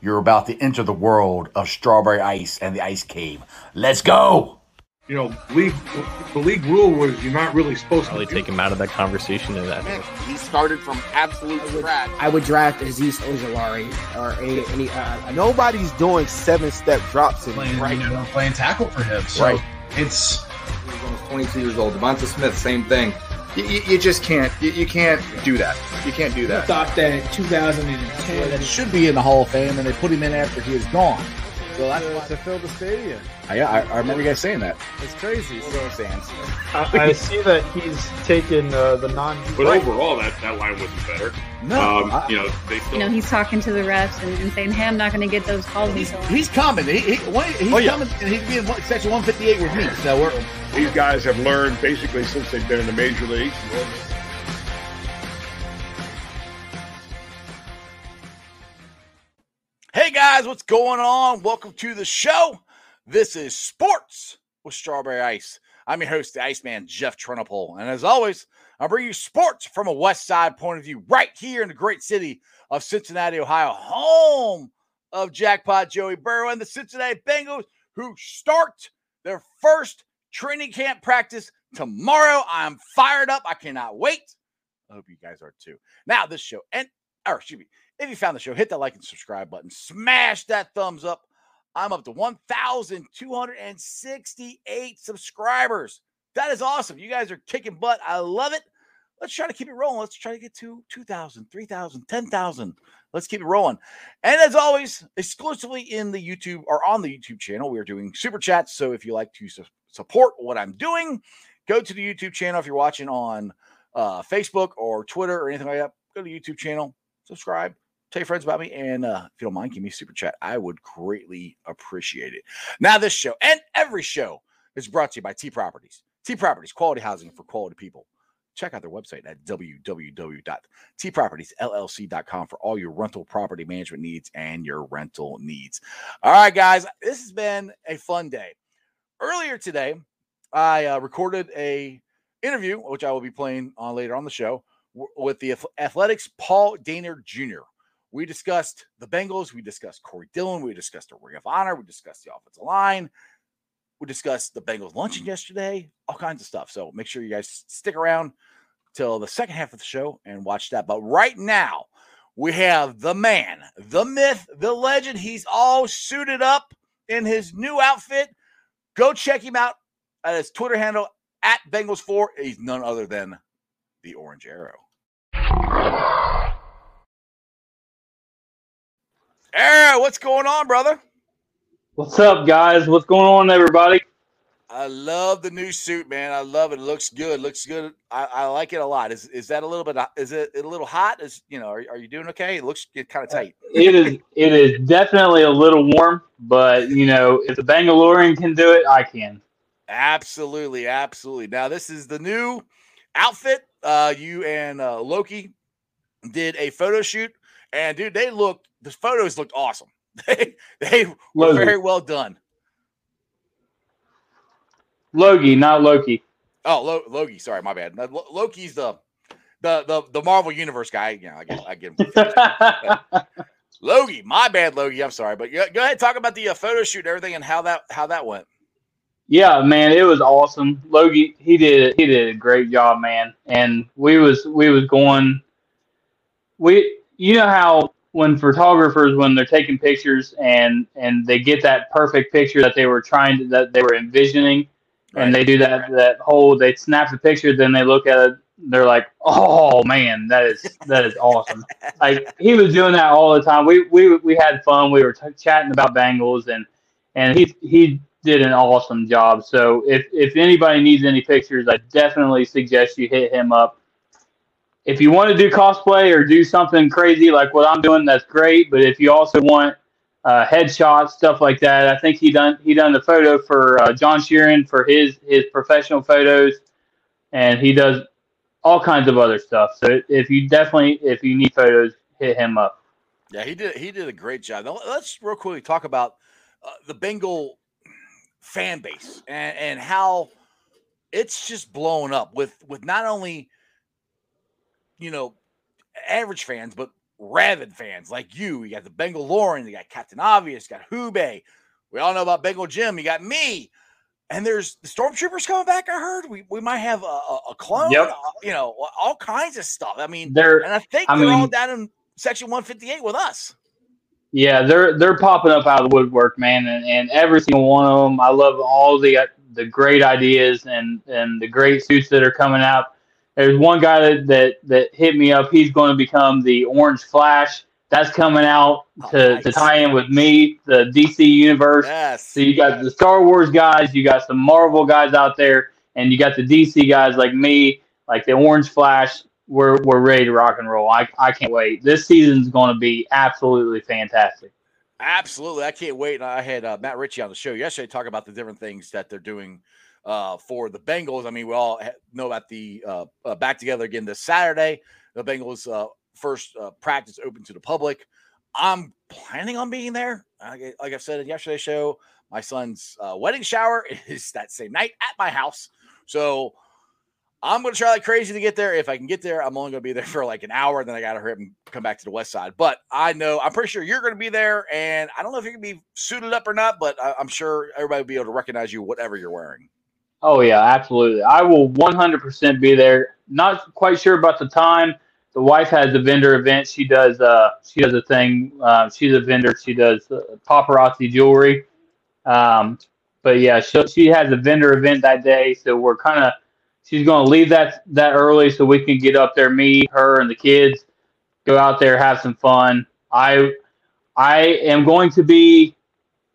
You're about to enter the world of strawberry ice and the ice cave. Let's go! you know, league the league rule was you're not really supposed Probably to take him out of that conversation and that. He started from absolute scratch. I would draft Azeez Ojulari or any, any uh, Nobody's doing seven step drops in playing, right. you know, playing tackle for him. So Right. it's He's almost 22 years old. Devonta Smith, same thing. You, you, you just can't. You, you can't do that. You can't do that. thought that 2010 that should be in the Hall of Fame, and they put him in after he is gone. So that's why to fill the stadium. I, I, I remember you guys saying that. It's crazy. Those fans. I, I see that he's taken uh, the non. But overall, that, that line wasn't better. No, Um, I- you know, they still. You know, he's talking to the refs and, and saying, "Hey, I'm not going to get those calls he's, until." he's coming. He, he, when- he's Oh, yeah. coming, and he's being one- section 158 with me. So we're These guys have learned basically since they've been in the major leagues. Hey guys, what's going on? Welcome to the show. This is Sports with Strawberry Ice. I'm your host, the Iceman, Jeff Trenopole. And as always, I bring you sports from a West Side point of view right here in the great city of Cincinnati, Ohio, home of Jackpot Joey Burrow and the Cincinnati Bengals, who start their first training camp practice tomorrow. I'm fired up. I cannot wait. I hope you guys are too. Now, this show, and or excuse me, if you found the show, hit that like and subscribe button. Smash that thumbs up. I'm up to 1,268 subscribers. That is awesome. You guys are kicking butt. I love it. Let's try to keep it rolling. Let's try to get to 2,000, 3,000, 10,000. Let's keep it rolling. And as always, exclusively in the YouTube or on the YouTube channel, we are doing super chats. So if you like to su- support what I'm doing, go to the YouTube channel. If you're watching on uh, Facebook or Twitter or anything like that, go to the YouTube channel, subscribe, tell your friends about me, and uh, if you don't mind, give me a super chat. I would greatly appreciate it. Now, this show and every show is brought to you by T Properties. T Properties, quality housing for quality people. Check out their website at www.tpropertiesllc.com for all your rental property management needs and your rental needs. All right, guys, this has been a fun day. Earlier today, I uh, recorded a interview, which I will be playing on later on the show, w- with the Athletics Paul Dehner Jr. We discussed the Bengals, we discussed Corey Dillon, we discussed the Ring of Honor, we discussed the offensive line, we discussed the Bengals luncheon mm. yesterday, all kinds of stuff. So make sure you guys stick around till the second half of the show and watch that. But right now, we have the man, the myth, the legend. He's all suited up in his new outfit. Go check him out at his Twitter handle at Bengals4. He's none other than the Orange Arrow. Arrow, what's going on, brother? What's up, guys? What's going on, everybody? I love the new suit, man. I love it. It looks good. Looks good. I, I like it a lot. Is is that a little bit? Is it a little hot? Is you know? Are, are you doing okay? It looks kind of tight. It is. It is definitely a little warm, but you know, if the Bengalorean can do it, I can. Absolutely, absolutely. Now this is the new outfit. Uh, you and uh, Loki did a photo shoot, and dude, they look. The photos looked awesome. They they were very well done. Logie, not Loki. Oh, Lo- Loki. Sorry, my bad. Lo- Loki's the the the the Marvel Universe guy. Yeah, I get I get him. Logie, my bad, Logie. I'm sorry, but go, go ahead talk about the uh, photo shoot and everything and how that how that went. Yeah, man, it was awesome. Logie, he did he did a great job, man. And we was we was going. We you know how when photographers when they're taking pictures and and they get that perfect picture that they were trying to that they were envisioning, and they do that that whole they snap the picture, then they look at it, they're like, oh man, that is that is awesome. like he was doing that all the time. We we we had fun. We were t- chatting about Bengals and and he he did an awesome job. So if if anybody needs any pictures, I definitely suggest you hit him up. If you want to do cosplay or do something crazy like what I'm doing, that's great. But if you also want uh, headshots, stuff like that, I think he done he done the photo for uh, John Sheeran for his his professional photos, and he does all kinds of other stuff. So if you definitely if you need photos, hit him up. Yeah, he did. He did a great job. Now, let's real quickly talk about uh, the Bengal fan base and, and how it's just blown up with with not only you know average fans, but rabid fans like you. You got the Bengalorean, you got Captain Obvious, you got Hube. We all know about Bengal Jim. You got me. And there's the stormtroopers coming back. I heard we, we might have a, a, clone. Yep. uh, you know, all kinds of stuff. I mean, They're- and I think I they're all down in section 158 with us. Yeah, they're they're popping up out of the woodwork, man, and, and every single one of them. I love all the the great ideas and and the great suits that are coming out. There's one guy that that, that hit me up. He's going to become the Orange Flash. That's coming out to, to tie in with me, the DC universe. Yes. So you got the Star Wars guys, you got some Marvel guys out there, and you got the DC guys like me, like the Orange Flash. We're we're ready to rock and roll. I I can't wait. This season's going to be absolutely fantastic. Absolutely. I can't wait. I had uh, Matt Ritchie on the show yesterday talking about the different things that they're doing uh, for the Bengals. I mean, we all know about the uh, uh, back together again this Saturday. The Bengals' uh, first uh, practice open to the public. I'm planning on being there. Like, I said in yesterday's show, my son's uh, wedding shower is that same night at my house. So I'm going to try like crazy to get there. If I can get there, I'm only going to be there for like an hour. Then I got to hurry up and come back to the west side. But I know, I'm pretty sure you're going to be there. And I don't know if you're going to be suited up or not, but I, I'm sure everybody will be able to recognize you, whatever you're wearing. Oh yeah, absolutely. I will 100% be there. Not quite sure about the time. The wife has a vendor event. She does. Uh, she does a thing. Uh, she's a vendor. She does uh, paparazzi jewelry. Um, but yeah, she she has a vendor event that day. So we're kind of. She's going to leave that that early so we can get up there, me, her, and the kids. Go out there, have some fun. I I am going to be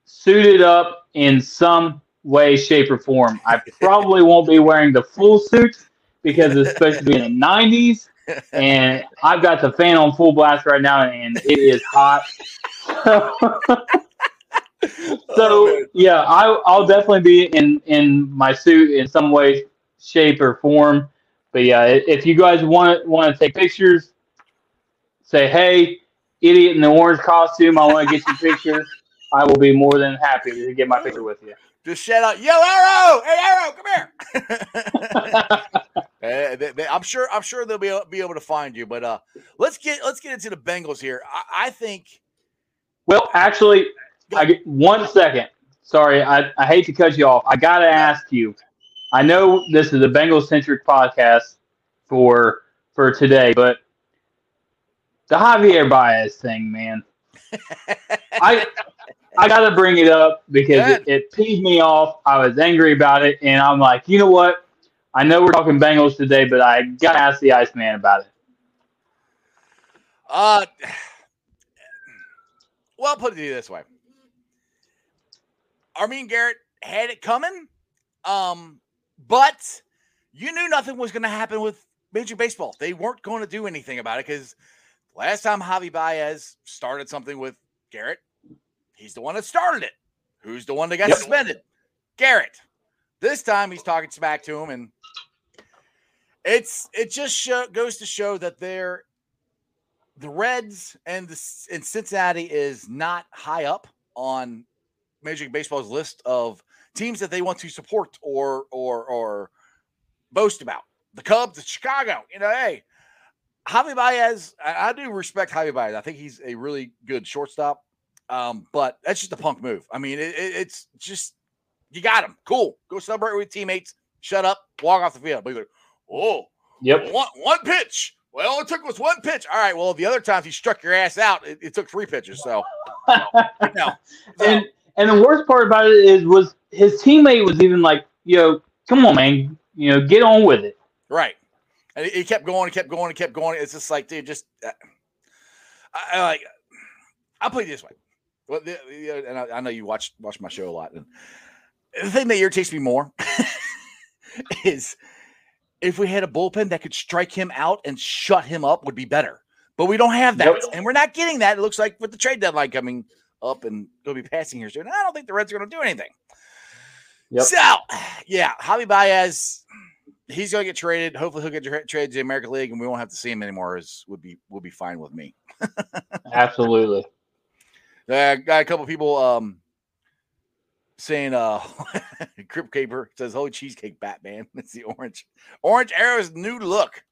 suited up in some way, shape, or form. I probably won't be wearing the full suit because it's supposed to be in the 90s. And I've got the fan on full blast right now, and it is hot. so oh, yeah, I, I'll definitely be in in my suit in some way, shape, or form. But yeah, if you guys want want to take pictures, say hey, idiot in the orange costume, I want to get you pictures. I will be more than happy to get my picture with you. Just shout out, "Yo, Arrow! Hey, Arrow, come here!" Eh, they- they- I'm sure. I'm sure they'll be able, be able to find you. But uh, let's get let's get into the Bengals here. I, I think Well, actually, I get one second. Sorry, I, I hate to cut you off. I gotta ask you. I know this is a Bengals centric podcast for for today, but the Javier Baez thing, man. I I gotta bring it up because it, it peed me off. I was angry about it, and I'm like, you know what? I know we're talking Bengals today, but I gotta ask the Iceman about it. Uh, well, I'll put it to you this way: Amir Garrett had it coming, um, but you knew nothing was going to happen with Major Baseball. They weren't going to do anything about it because last time Javi Baez started something with Garrett, he's the one that started it. Who's the one that got Yep. suspended? Garrett. This time he's talking smack to him, and it's it just show, goes to show that they're the Reds and the and Cincinnati is not high up on Major League Baseball's list of teams that they want to support or or or boast about. The Cubs, the Chicago, you know, hey, Javi Baez, I, I do respect Javi Baez. I think he's a really good shortstop. Um, but that's just a punk move. I mean, it, it- it's just you got him. Cool. Go celebrate with teammates. Shut up. Walk off the field. But he's like, oh, Yep. one one pitch. Well, it took was one pitch. All right. Well, the other times he struck your ass out, it, it took three pitches. So, no. and and the worst part about it is was his teammate was even like, you know, come on, man, you know, get on with it. Right. And he, kept going, kept going, kept going. It's just like, dude, just uh, I, I like. I'll put it this way. Well, the, the- and I, I know you watch watch my show a lot, and the thing that irritates me more is if we had a bullpen that could strike him out and shut him up would be better. But we don't have that, Yep. and we're not getting that. It looks like with the trade deadline coming up and going to be passing here soon. I don't think the Reds are going to do anything. Yep. So, yeah, Javi Baez, he's going to get traded. Hopefully, he'll get tra- traded to the American League, and we won't have to see him anymore. Is would be would be fine with me. Absolutely. Uh, got a couple people um saying uh Crypt Caper says holy cheesecake Batman. It's the orange orange arrow's new look.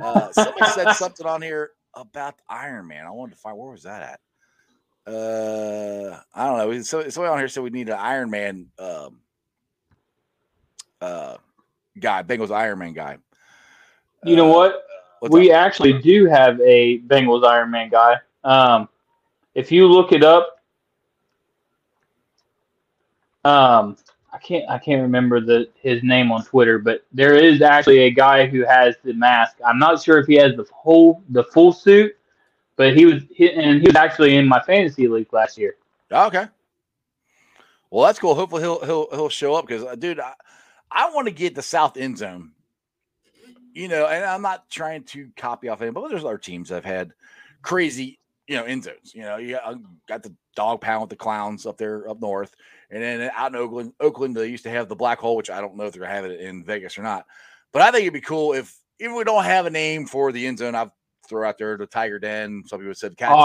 Uh somebody said something on here. about Iron Man. I wanted to find where was that at. Uh, I don't know. So somebody on here said we need an Iron Man um, uh, guy, Bengals Iron Man guy. You know what? we up? actually do have a Bengals Iron Man guy. Um, if you look it up, um, I can't I can't remember the his name on Twitter, but there is actually a guy who has the mask. I'm not sure if he has the whole the full suit, but he was and he was actually in my fantasy league last year. Okay. Well, that's cool. Hopefully he'll he'll he'll show up because, uh, dude, I, I want to get the South end zone. You know, and I'm not trying to copy off anybody, but there's other teams have had crazy, you know, end zones. You know, you got, got the dog pound with the clowns up there up north. And then out in Oakland, Oakland, they used to have the black hole, which I don't know if they're gonna have it in Vegas or not. But I think it'd be cool if if we don't have a name for the end zone, I've throw out there the Tiger Den. Some people said Cat oh,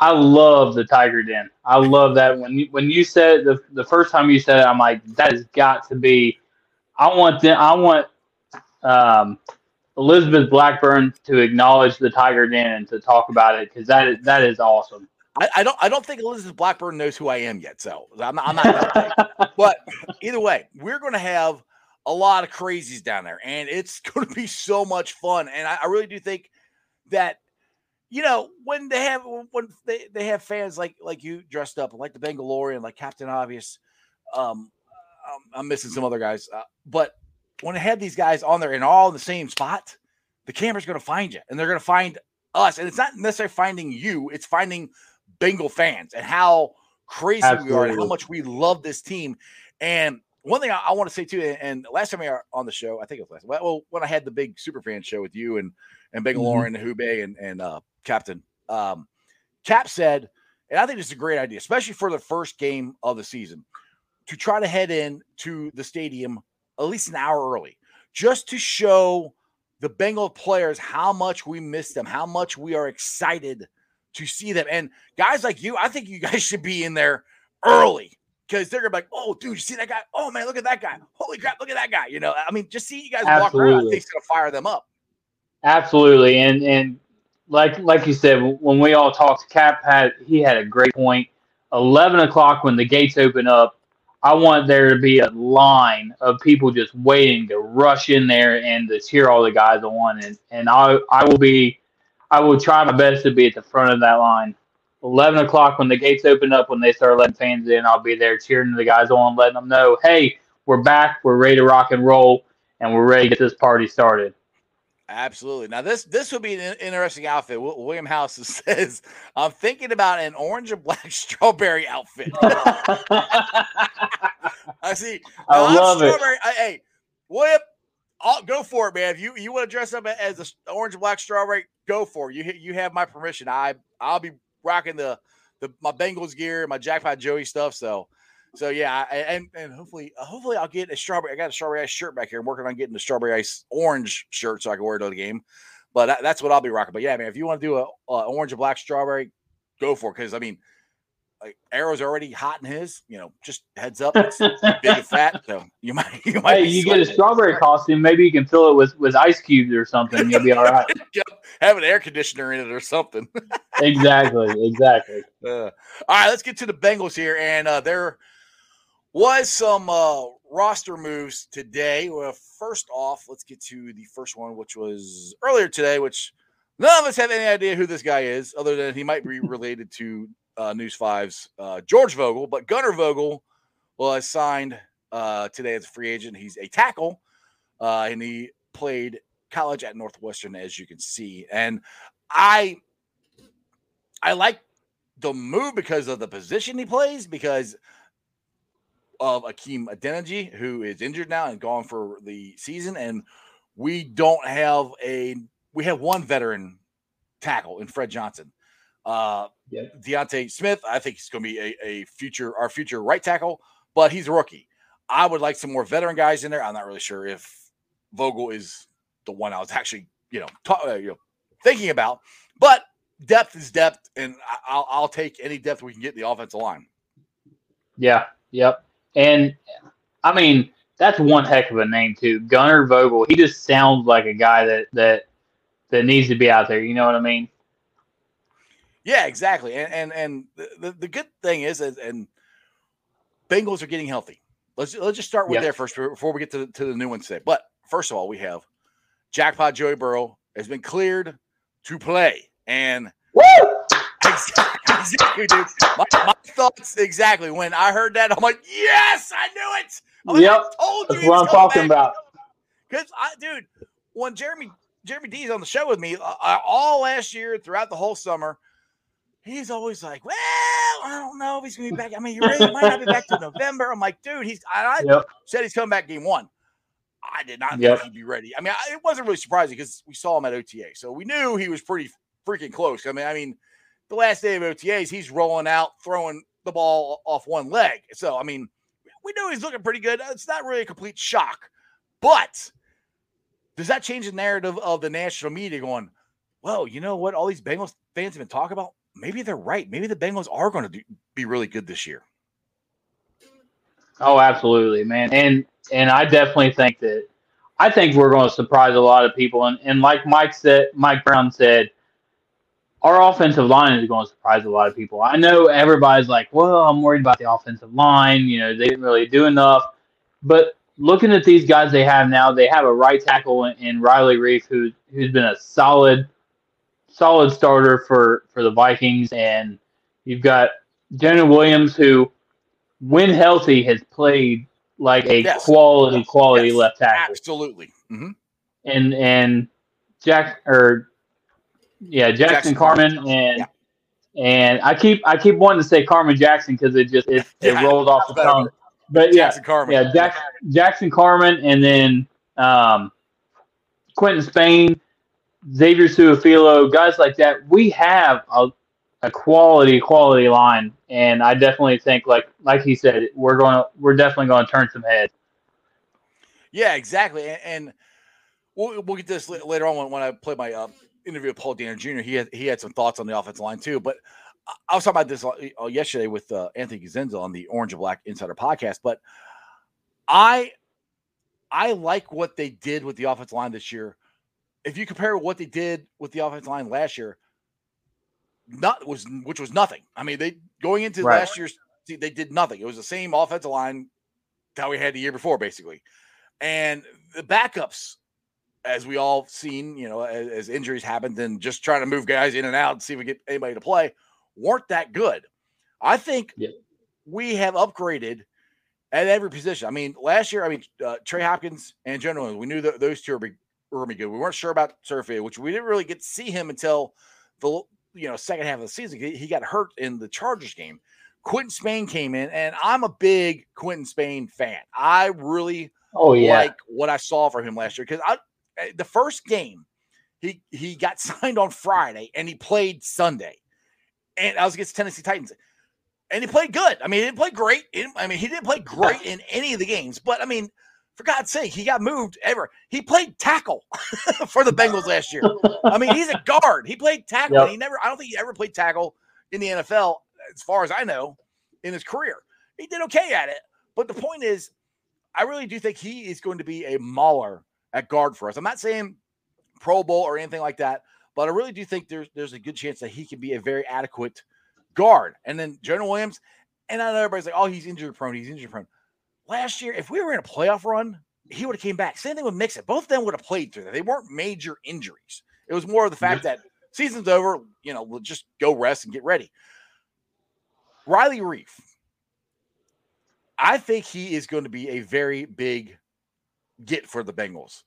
I, I love the Tiger Den. I love that when you, when you said the the first time you said it, I'm like that has got to be. I want them. I want um, Elizabeth Blackburn to acknowledge the Tiger Den and to talk about it because that is that is awesome. I, I, don't I don't think Elizabeth Blackburn knows who I am yet, so I'm not, I'm not but either way, we're going to have a lot of crazies down there, and it's going to be so much fun. And I, I really do think that you know when they have when they, they have fans like like you dressed up like the Bengalorean, like Captain Obvious. Um, I'm, I'm missing some other guys, uh, but when they have these guys on there and all in the same spot, the camera's going to find you, and they're going to find us, and it's not necessarily finding you; it's finding Bengal fans and how crazy Absolutely. we are and how much we love this team. And one thing I, I want to say too, and, last time we were on the show, I think it was last. Well, when I had the big super fan show with you and and Bengalorean mm-hmm. and Hube and and uh, Captain um, Cap said, and I think it's a great idea, especially for the first game of the season, to try to head in to the stadium at least an hour early, just to show the Bengal players how much we miss them, how much we are excited to see them. And guys like you, I think you guys should be in there early because they're gonna be like, "Oh, dude, you see that guy? Oh man, look at that guy! Holy crap, look at that guy!" You know, I mean, just see you guys Absolutely. walk around. I think it's gonna fire them up. Absolutely, and and like like you said, when we all talked, Cap had he had a great point. Eleven o'clock when the gates open up, I want there to be a line of people just waiting to rush in there and to cheer all the guys on, and and I I will be I will try my best to be at the front of that line. 11 o'clock when the gates open up, when they start letting fans in, I'll be there cheering the guys on, letting them know, hey, we're back, we're ready to rock and roll, and we're ready to get this party started. Absolutely. Now this this would be an interesting outfit. William House says, "I'm thinking about an orange and black strawberry outfit." I see. I love it. hey, William, I'll go for it, man. If you you want to dress up as the orange and black strawberry, go for it. You you have my permission. I I'll be rocking the the my Bengals gear, my Jackpot Joey stuff. So so yeah, and and hopefully uh, hopefully I'll get a strawberry. I got a strawberry ice shirt back here. I'm working on getting the strawberry ice orange shirt so I can wear it to the game. But that, that's what I'll be rocking. But yeah, man, if you want to do a, a orange and black strawberry, go for it. Because I mean, like Arrow's already hot in his. You know, just heads up, it's big and fat. So you might you might. Hey, you get a strawberry costume. Maybe you can fill it with with ice cubes or something. You'll be all right. Have an air conditioner in it or something. exactly. Exactly. Uh, all right, let's get to the Bengals here, and uh, there was some uh, roster moves today. Well, first off, let's get to the first one, which was earlier today, which none of us have any idea who this guy is, other than he might be related to uh, News 5's uh, George Vogel, but Gunnar Vogel was signed uh, today as a free agent. He's a tackle, uh, and he played college at Northwestern, as you can see. And I, I like the move because of the position he plays, because of Hakeem Adeniji, who is injured now and gone for the season, and we don't have a we have one veteran tackle in Fred Johnson. Uh, yep. D'Ante Smith, I think he's going to be a, a future our future right tackle, but he's a rookie. I would like some more veteran guys in there. I'm not really sure if Vogel is the one I was actually you know ta- uh, you know thinking about, but depth is depth, and I'll, I'll take any depth we can get in the offensive line. Yeah. Yep. And I mean, that's one heck of a name too, Gunnar Vogel. He just sounds like a guy that that that needs to be out there. You know what I mean? Yeah, exactly. And and and the, the, good thing is, is, and Bengals are getting healthy. Let's let's just start with Yes. there first before we get to, to the new ones today. But first of all, we have jackpot Joey Burrow has been cleared to play, and exactly, exactly, dude. My, my thoughts exactly when I heard that, I'm like, yes, I knew it. I'm like, Yep. I told you That's what I'm talking back. about. Because I, dude, when Jeremy Jeremy D's on the show with me uh, uh, all last year throughout the whole summer, he's always like, "Well, I don't know if he's gonna be back. I mean, he really might not be back to November." I'm like, "Dude, he's." I, I Yep. said he's coming back game one. I did not Yep. think he'd be ready. I mean, I, it wasn't really surprising because we saw him at OTA, so we knew he was pretty freaking close. I mean, I mean, the last day of OTAs, he's rolling out, throwing the ball off one leg. So, I mean, we know he's looking pretty good. It's not really a complete shock, but does that change the narrative of the national media going, well, you know what? All these Bengals fans have been talking about. Maybe they're right. Maybe the Bengals are going to do, be really good this year. Oh, absolutely, man. And and I definitely think that I think we're going to surprise a lot of people. And and like Mike said, Mike Brown said, our offensive line is going to surprise a lot of people. I know everybody's like, well, I'm worried about the offensive line. You know, they didn't really do enough. But looking at these guys they have now, they have a right tackle in, in Riley Reiff, who who's been a solid, solid starter for for the Vikings, and you've got Jonah Williams, who, when healthy, has played like a Yes. quality, quality Yes, left tackle Absolutely. hmm and and Jack or yeah Jackson, Jackson Carman Carman. and and I keep I keep wanting to say Carman Jackson because it just it, it Yeah, rolled off the tongue. But yeah, Jackson Carman. yeah Jack, Jackson Carman and then um, Quentin Spain, Xavier Su'a-Filo, guys like that. We have a a quality quality line, and I definitely think like like he said, we're going to we're definitely going to turn some heads. Yeah, exactly. And, and we'll, we'll get this later on when, when I play my uh, interview with Paul Dehner Jr. He had he had some thoughts on the offensive line too. But I- was talking about this uh, yesterday with uh, Anthony Cosenza on the Orange and Black Insider podcast. But I I like what they did with the offensive line this year. If you compare what they did with the offensive line last year, not was which was nothing. I mean, they going into Right. last year's they did nothing. It was the same offensive line that we had the year before, basically. And the backups, as we all seen, you know, as, as injuries happened and just trying to move guys in and out and see if we get anybody to play, weren't that good. I think Yeah. we have upgraded at every position. I mean, last year, I mean, uh, Trey Hopkins and General, we knew that those two were, be, were going to be good. We weren't sure about Su'a-Filo, which we didn't really get to see him until the you know second half of the season. He he got hurt in the Chargers game. Quentin Spain came in, and I'm a big Quentin Spain fan. I really Oh yeah, like what I saw from him last year because I Eh, the first game he he got signed on Friday and he played Sunday, and I was against Tennessee Titans, and he played good. I mean, he didn't play great. I mean, he didn't play great in any of the games, but I mean, for God's sake, he got moved ever. He played tackle for the Bengals last year. I mean, he's a guard. He played tackle. Yep. He never. I don't think he ever played tackle in the NFL, as far as I know, in his career. He did okay at it, but the point is, I really do think he is going to be a mauler at guard for us. I'm not saying Pro Bowl or anything like that, but I really do think there's there's a good chance that he can be a very adequate guard. And then Jonah Williams, and I know everybody's like, oh, he's injury prone. He's injury prone. Last year, if we were in a playoff run, he would have came back. Same thing with Mixon. Both of them would have played through that. They weren't major injuries. It was more of the fact that season's over. You know, we'll just go rest and get ready. Riley Reiff. I think he is going to be a very big get for the Bengals.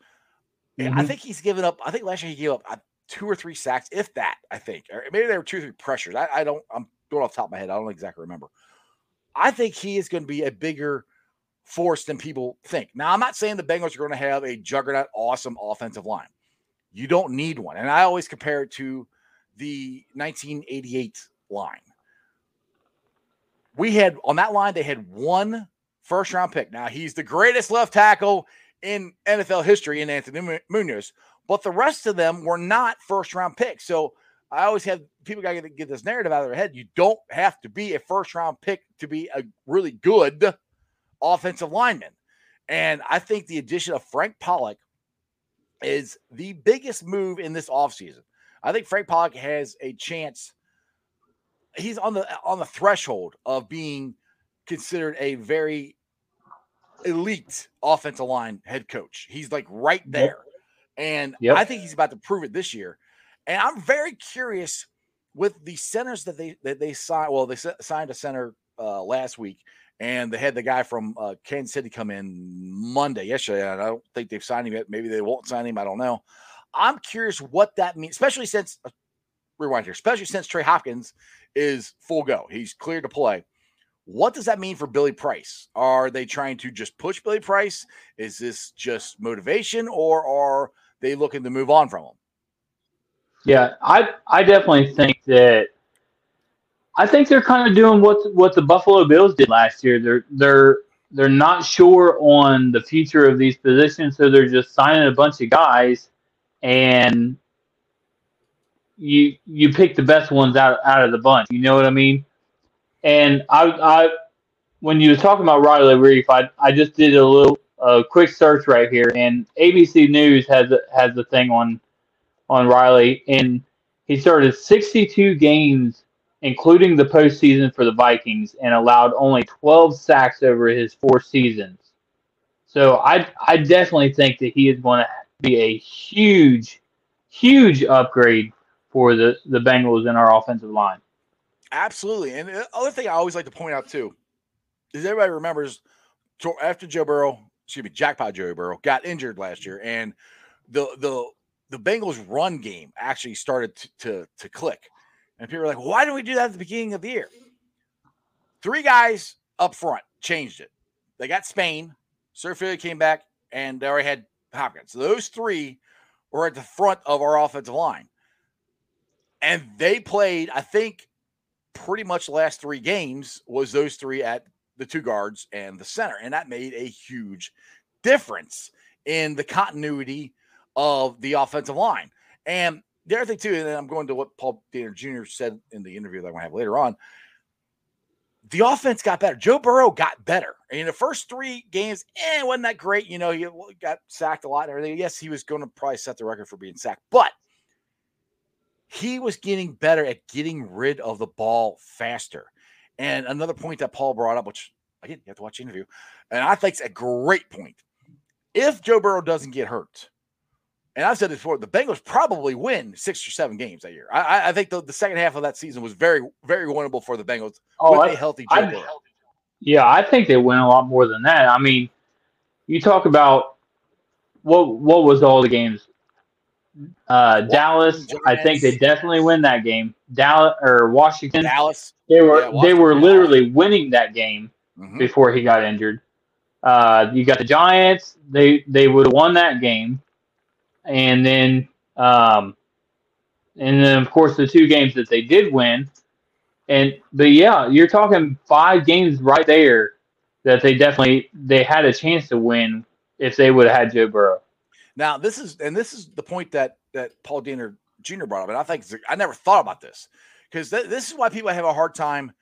And I think he's given up. I think last year he gave up uh, two or three sacks, if that. I think, or maybe there were two or three pressures. I, I don't. I'm going off the top of my head. I don't exactly remember. I think he is going to be a bigger force than people think. Now, I'm not saying the Bengals are going to have a juggernaut, awesome offensive line. You don't need one, and I always compare it to the 1988 line. We had on that line, they had one first round pick. Now he's the greatest left tackle in NFL history in Anthony Munoz, but the rest of them were not first round picks. So I always have people got to get this narrative out of their head. You don't have to be a first round pick to be a really good offensive lineman. And I think the addition of Frank Pollack is the biggest move in this offseason. I think Frank Pollack has a chance. He's on the on the threshold of being considered a very elite offensive line head coach. He's like right there. And Yep. I think he's about to prove it this year. And I'm very curious with the centers that they that they signed. Well, they signed a center uh, last week, and they had the guy from uh, Kansas City come in Monday, yesterday. And I don't think they've signed him yet. Maybe they won't sign him. I don't know. I'm curious what that means, especially since uh, rewind here, especially since Trey Hopkins is full go. He's cleared to play. What does that mean for Billy Price? Are they trying to just push Billy Price? Is this just motivation, or are they looking to move on from him? Yeah, I I definitely think that I think they're kind of doing what what the Buffalo Bills did last year. They're they're they're not sure on the future of these positions, so they're just signing a bunch of guys, and you you pick the best ones out out of the bunch. You know what I mean? And I I when you were talking about Riley Reiff, I I just did a little a quick search right here, and ABC News has a, has the thing on on Riley, and he started 62 games, including the postseason for the Vikings, and allowed only 12 sacks over his four seasons. So I I definitely think that he is going to be a huge, huge upgrade for the the Bengals in our offensive line. Absolutely. And the other thing I always like to point out too is everybody remembers after Joe Burrow, excuse me, jackpot Joe Burrow got injured last year, and the the the Bengals run game actually started to to, to click. And people are like, why didn't we do that at the beginning of the year? Three guys up front changed it. They got Spain, Su'a-Filo came back, and they already had Hopkins. So those three were at the front of our offensive line. And they played, I think, pretty much last three games was those three at the two guards and the center. And that made a huge difference in the continuity of the offensive line. And the other thing, too, and I'm going to what Paul Dehner Jr. said in the interview that I'm going to have later on. The offense got better. Joe Burrow got better. In the first three games, eh, wasn't that great. You know, he got sacked a lot and everything. Yes, he was going to probably set the record for being sacked, but he was getting better at getting rid of the ball faster. And another point that Paul brought up, which again, you have to watch the interview, and I think it's a great point. If Joe Burrow doesn't get hurt, and I've said this before, the Bengals probably win six or seven games that year. I- I, I think the, the second half of that season was very, very winnable for the Bengals Oh, with I- a healthy Joe I- Burrow. Yeah, I think they win a lot more than that. I mean, you talk about what what was all the games? Uh, Dallas, I think they definitely win that game. Dallas or Washington, Dallas, they were Yeah, they were literally winning that game Mhm. before he got injured. Uh, you got the Giants; they they would have won that game, and then um, and then of course the two games that they did win. And but yeah, you're talking five games right there that they definitely they had a chance to win if they would have had Joe Burrow. Now, this is and this is the point that that Paul Dehner Jr. brought up, and I think I never thought about this because th- this is why people have a hard time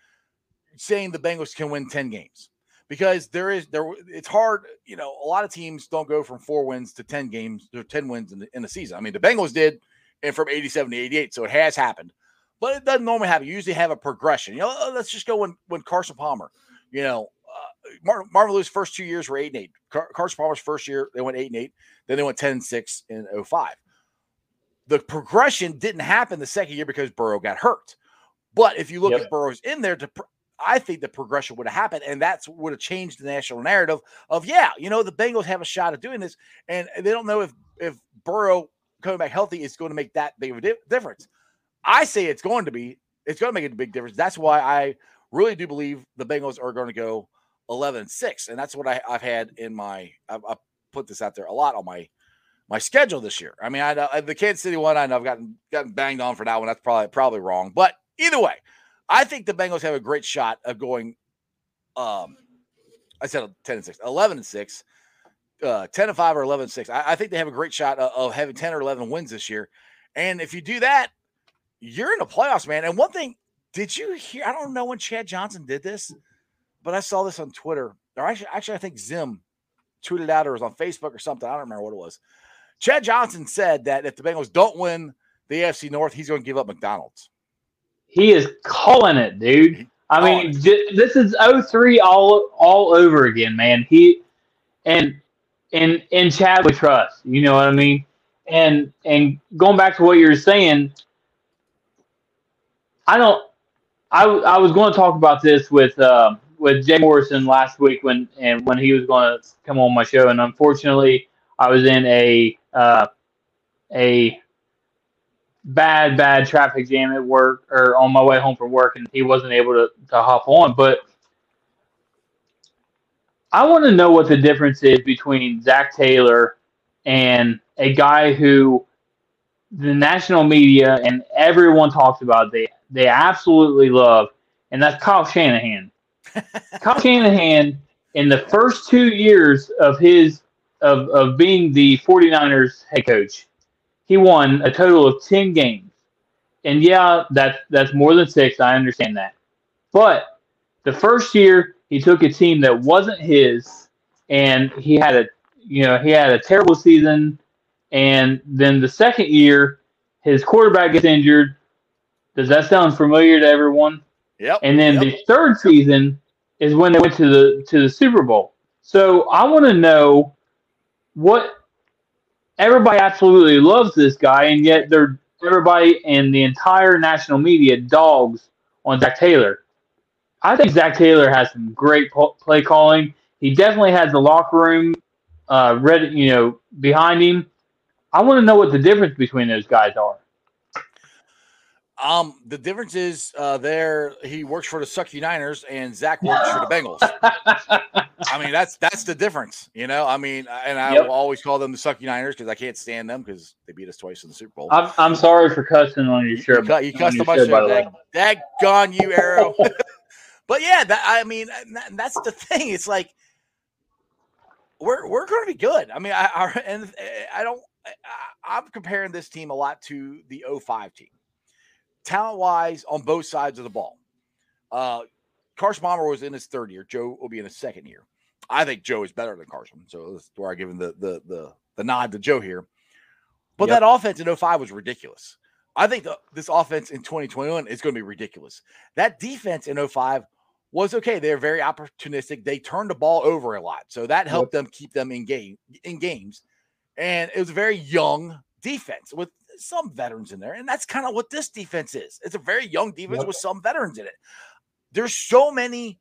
saying the Bengals can win ten games because there is there it's hard. You know, a lot of teams don't go from four wins to ten games or ten wins in the, in the season. I mean, the Bengals did, and from eighty seven to eighty eight, so it has happened, but it doesn't normally happen. You usually have a progression. You know, uh, let's just go when when Carson Palmer, you know. Mar- Marvin Lewis' first two years were eight and eight. Car- Carson Palmer's first year they went eight and eight. Then they went 10 and 6 in 05. The progression didn't happen the second year because Burrow got hurt. But if you look Yep. at Burrow's in there, to, I think the progression would have happened, and that's would have changed the national narrative of yeah, you know, the Bengals have a shot at doing this, and they don't know if if Burrow coming back healthy is going to make that big of a di- difference. I say it's going to be, it's going to make a big difference. That's why I really do believe the Bengals are going to go 11 and 6, and that's what I, I've had in my. I've, I've put this out there a lot on my my schedule this year. I mean, I, know the Kansas City one, I know I've gotten gotten banged on for that one. That's probably probably wrong, but either way, I think the Bengals have a great shot of going. Um, I said 10 and 6, 11 and 6, uh, 10 and 5 or 11 and 6. I, I think they have a great shot of, of having 10 or 11 wins this year. And if you do that, you're in the playoffs, man. And one thing, did you hear? I don't know when Chad Johnson did this, but I saw this on Twitter. Or actually, actually I think Zim tweeted out or it was on Facebook or something. I don't remember what it was. Chad Johnson said that if the Bengals don't win the AFC North, he's going to give up McDonald's. He is calling it, dude. I mean, this is 03 all all over again, man. He and and and Chad we trust. You know what I mean? And and going back to what you were saying, I don't. I, I was going to talk about this with uh, with Jay Morrison last week when and when he was going to come on my show, and unfortunately, I was in a uh, a bad bad traffic jam at work or on my way home from work, and he wasn't able to to hop on. But I want to know what the difference is between Zac Taylor and a guy who the national media and everyone talks about they they absolutely love, and that's Kyle Shanahan. Kyle Shanahan in the first two years of his of, of being the 49ers head coach, he won a total of 10 games. And yeah, that's that's more than six. I understand that. But the first year he took a team that wasn't his and he had a you know, he had a terrible season and then the second year his quarterback gets injured. Does that sound familiar to everyone? Yep. And then yep. the third season is when they went to the to the Super Bowl. So I want to know what everybody absolutely loves this guy, and yet they're everybody and the entire national media dogs on Zac Taylor. I think Zac Taylor has some great play calling. He definitely has the locker room uh, ready, you know, behind him. I want to know what the difference between those guys are. Um, the difference is uh, there he works for the Sucky Niners and Zac works for the Bengals. I mean, that's that's the difference, you know. I mean, and I yep. will always call them the Sucky Niners because I can't stand them because they beat us twice in the Super Bowl. I'm, I'm sorry for cussing on your shirt. You, you cussed on my shirt. Dag, dag gone, you arrow. but yeah, that I mean, that, that's the thing. It's like we're we're going to be good. I mean, I, I and I don't. I, I'm comparing this team a lot to the 05 team talent wise on both sides of the ball. Uh, Carson Palmer was in his third year. Joe will be in his second year. I think Joe is better than Carson. So that's where I give him the the the, the nod to Joe here. But yep. that offense in 05 was ridiculous. I think the, this offense in 2021 is going to be ridiculous. That defense in 05 was okay. They're very opportunistic. They turned the ball over a lot. So that helped yep. them keep them in game in games. And it was a very young defense with some veterans in there. And that's kind of what this defense is. It's a very young defense yep. with some veterans in it. There's so many,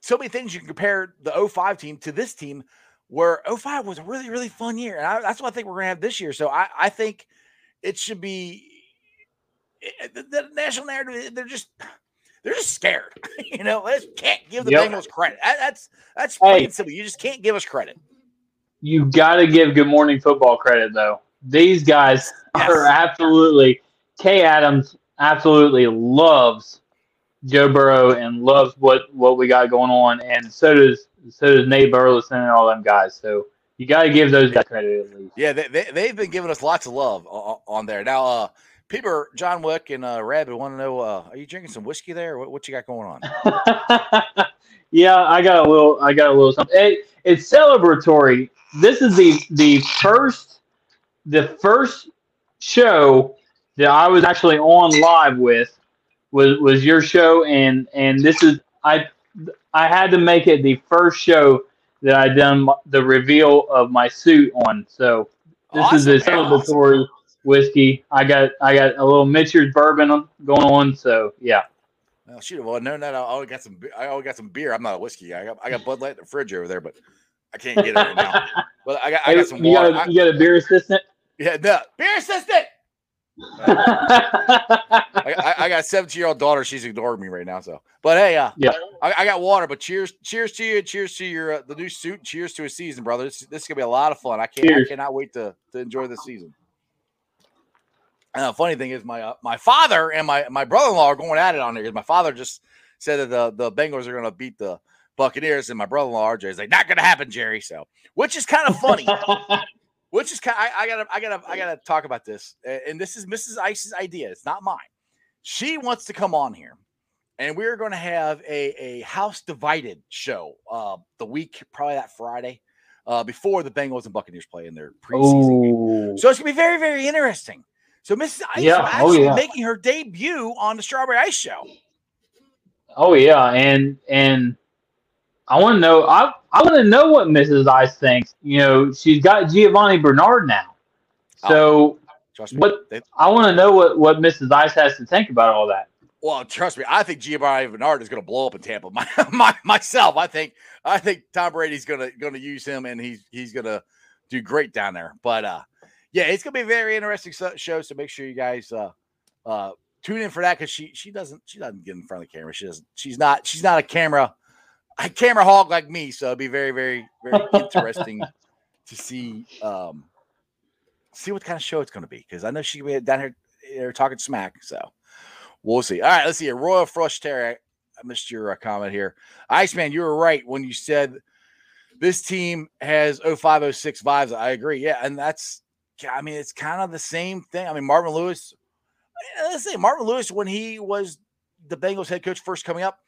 so many things you can compare the 05 team to this team where 05 was a really, really fun year. And I, that's what I think we're going to have this year. So I, I think it should be eh, the, the, national narrative. They're just, they're just scared. you know, they can't give the yep. Bengals credit. That, that's, that's plain hey. simple. You just can't give us credit you got to give Good Morning Football credit though. These guys yes. are absolutely Kay Adams absolutely loves Joe Burrow and loves what what we got going on, and so does so does Nate Burleson and all them guys. So you got to give those guys credit at least. Yeah, they, they they've been giving us lots of love on, on there. Now, uh, Peter, John Wick, and uh, Rabbit want to know: uh, Are you drinking some whiskey there? What, what you got going on? yeah, I got a little. I got a little something. It, it's celebratory this is the the first the first show that I was actually on live with was was your show and and this is I I had to make it the first show that I done the reveal of my suit on. So this awesome, is the celebratory awesome. whiskey. I got I got a little Mitchell's bourbon going on. So yeah. Well, shoot, well, no, no, no. I got some. I always got some beer. I'm not a whiskey guy. I got, I got Bud Light in the fridge over there, but I can't get it right now. But I got, I got some you water. Got a, you got a beer assistant? Yeah, no beer assistant. I, I, got a 17 year old daughter. She's ignoring me right now. So, but hey, uh, yeah, I, I, got water. But cheers, cheers to you. Cheers to your uh, the new suit. Cheers to a season, brother. This, this is gonna be a lot of fun. I can't. Cheers. I cannot wait to to enjoy the season. And the funny thing is, my uh, my father and my my brother in law are going at it on there because my father just said that the the Bengals are going to beat the Buccaneers, and my brother-in-law RJ is like, "Not going to happen, Jerry." So, which is kind of funny. which is kind. I, I, gotta, I gotta, I gotta talk about this. And this is Mrs. Ice's idea. It's not mine. She wants to come on here, and we're going to have a a house divided show. Uh, the week probably that Friday. uh, before the Bengals and Buccaneers play in their preseason. Game. So it's gonna be very, very interesting. So Mrs. Ice Yeah. is Oh, actually yeah. making her debut on the Strawberry Ice Show. Oh yeah, and and I want to know. I I want to know what Mrs. Ice thinks. You know, she's got Giovani Bernard now. So Trust me. what They- I want to know what what Mrs. Ice has to think about all that. well, trust me, I think Giovani Bernard is going to blow up in Tampa. My, my, myself, I think I think Tom Brady's going to going to use him, and he's he's going to do great down there. But uh, yeah, it's going to be a very interesting show. So make sure you guys uh, uh, tune in for that because she she doesn't she doesn't get in front of the camera. She doesn't. She's not she's not a camera a camera hog like me. So it'd be very very very interesting to see um see what kind of show it's going to be because I know she be down here, here talking smack. So we'll see. All right, let's see. Royal Flush Terry. I missed your uh, comment here. Iceman, you were right when you said this team has 0506 vibes. I agree. Yeah, and that's I mean it's kind of the same thing. I mean Marvin Lewis. Let's say Marvin Lewis when he was the Bengals head coach first coming up,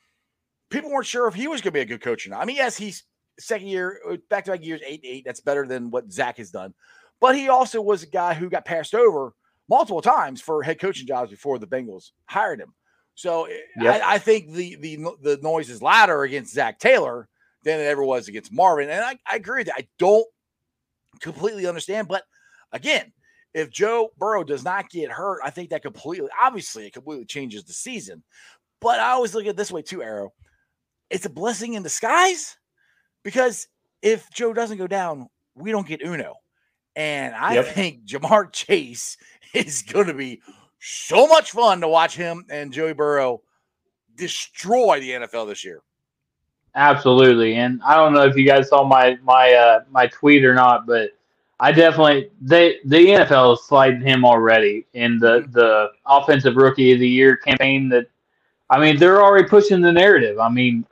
people weren't sure if he was going to be a good coach or not. I mean, yes, he's second year, back to back years, eight eight. That's better than what Zac has done. But he also was a guy who got passed over multiple times for head coaching jobs before the Bengals hired him. So eh, Yep. I, I think the the the noise is louder against Zac Taylor than it ever was against Marvin. And I, I agree with that. I don't completely understand. But again, if Joe Burrow does not get hurt, I think that completely, obviously, it completely changes the season. But I always look at it this way too, Arrow. It's a blessing in disguise because if Joe doesn't go down, we don't get Uno. And I Yep. think Ja'Marr Chase is going to be so much fun to watch him and Joey Burrow destroy the NFL this year. Absolutely, and I don't know if you guys saw my my uh, my tweet or not, but I definitely they the NFL is sliding him already in the the offensive rookie of the year campaign. That I mean, they're already pushing the narrative. I mean,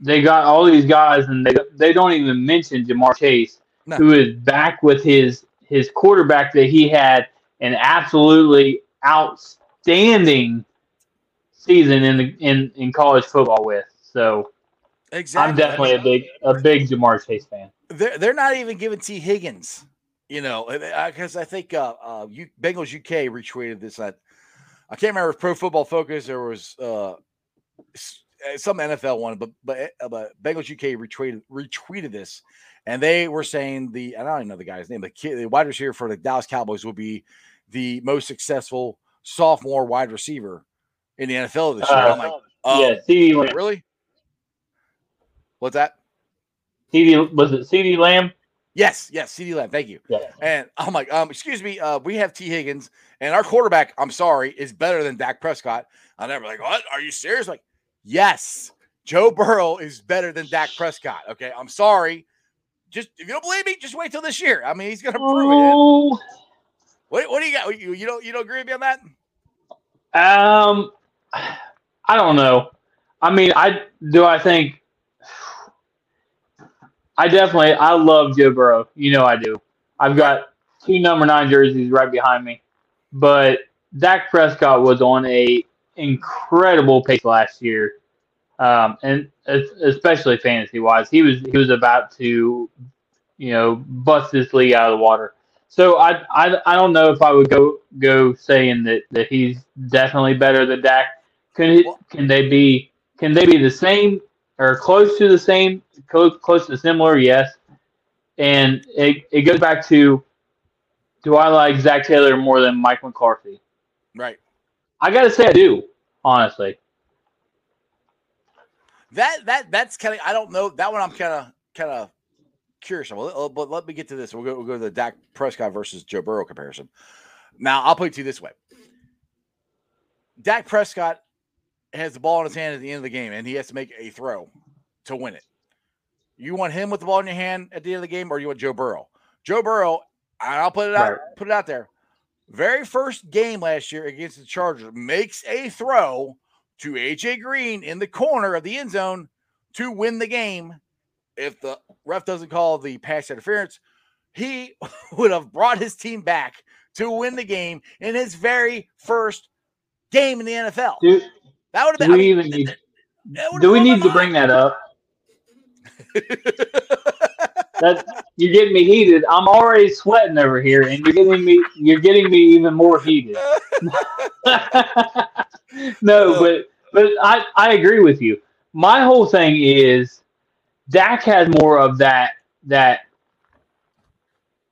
they got all these guys, and they they don't even mention Ja'Marr Chase, No. who is back with his his quarterback that he had an absolutely outstanding season in the in in college football with. So Exactly. I'm definitely a big a big Ja'Marr Chase fan. they're they're not even giving Tee Higgins, you know, because I think uh, uh, U- Bengals UK retweeted this. I, I can't remember if Pro Football Focus or was uh, uh, some NFL one, but but uh, but Bengals UK retweeted retweeted this, and they were saying the I don't even know the guy's name, the kid, the wide receiver for the Dallas Cowboys will be the most successful sophomore wide receiver in the NFL this year. I'm like, oh, yeah, CeeDee Lamb. really? What's that? CeeDee was it CeeDee Lamb? Yes, yes, CeeDee Lamb. Thank you. Yeah. And I'm like, um, excuse me, uh, we have Tee Higgins, and our quarterback, I'm sorry, is better than Dak Prescott. And they're like, what? Are you serious? Like, yes, Joe Burrow is better than Dak Prescott. Okay, I'm sorry. Just if you don't believe me, just wait till this year. I mean, he's gonna prove it. Oh, What, what do you got? You, you don't you don't agree with me on that? um, I don't know. I mean, I do. I think I definitely I love Joe Burrow. You know I do. I've got two number nine jerseys right behind me, but Dak Prescott was on a incredible pace last year, um, and especially fantasy wise, he was he was about to, you know, bust this league out of the water. So I, I I don't know if I would go go saying that that he's definitely better than Dak. Can he, can they be can they be the same or close to the same close close to similar? Yes. And it, it goes back to do I like Zac Taylor more than Mike McCarthy? Right. I gotta say I do, honestly. That that that's kind of I don't know that one. I'm kind of kind of curious. Well, uh, but let me get to this. We'll go we'll go to the Dak Prescott versus Joe Burrow comparison. Now I'll put it to you this way: Dak Prescott has the ball in his hand at the end of the game, and he has to make a throw to win it. You want him with the ball in your hand at the end of the game, or you want Joe Burrow? Joe Burrow, and I'll put it out, Right. put it out there. Very first game last year against the Chargers makes a throw to AJ Green in the corner of the end zone to win the game. If the ref doesn't call the pass interference, he would have brought his team back to win the game in his very first game in the NFL. Do, that would have do been. I we mean, even need do we need to bring that up? that you're getting me heated. I'm already sweating over here, and you're getting me you're getting me even more heated. no, but but I I agree with you. My whole thing is Dak has more of that that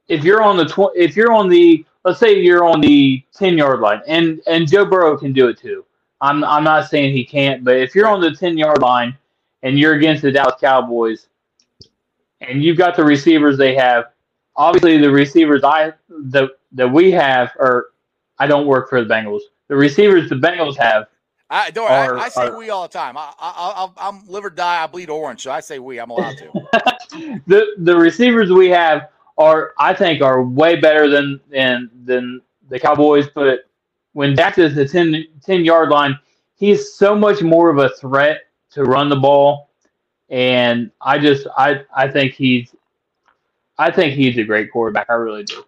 if you're on the tw- if you're on the let's say you're on the 10 yard line and and Joe Burrow can do it too. I'm I'm not saying he can't, but if you're on the 10 yard line and you're against the Dallas Cowboys and you've got the receivers they have, obviously the receivers I the that we have or I don't work for the Bengals. The receivers the Bengals have I don't. I, I, say are, we all the time. I, I, I, am live or die. I bleed orange, so I say we. I'm allowed to. the the receivers we have are, I think, are way better than than than the Cowboys. But when Dak is the 10, 10 yard line, he's so much more of a threat to run the ball, and I just I I think he's I think he's a great quarterback. I really do.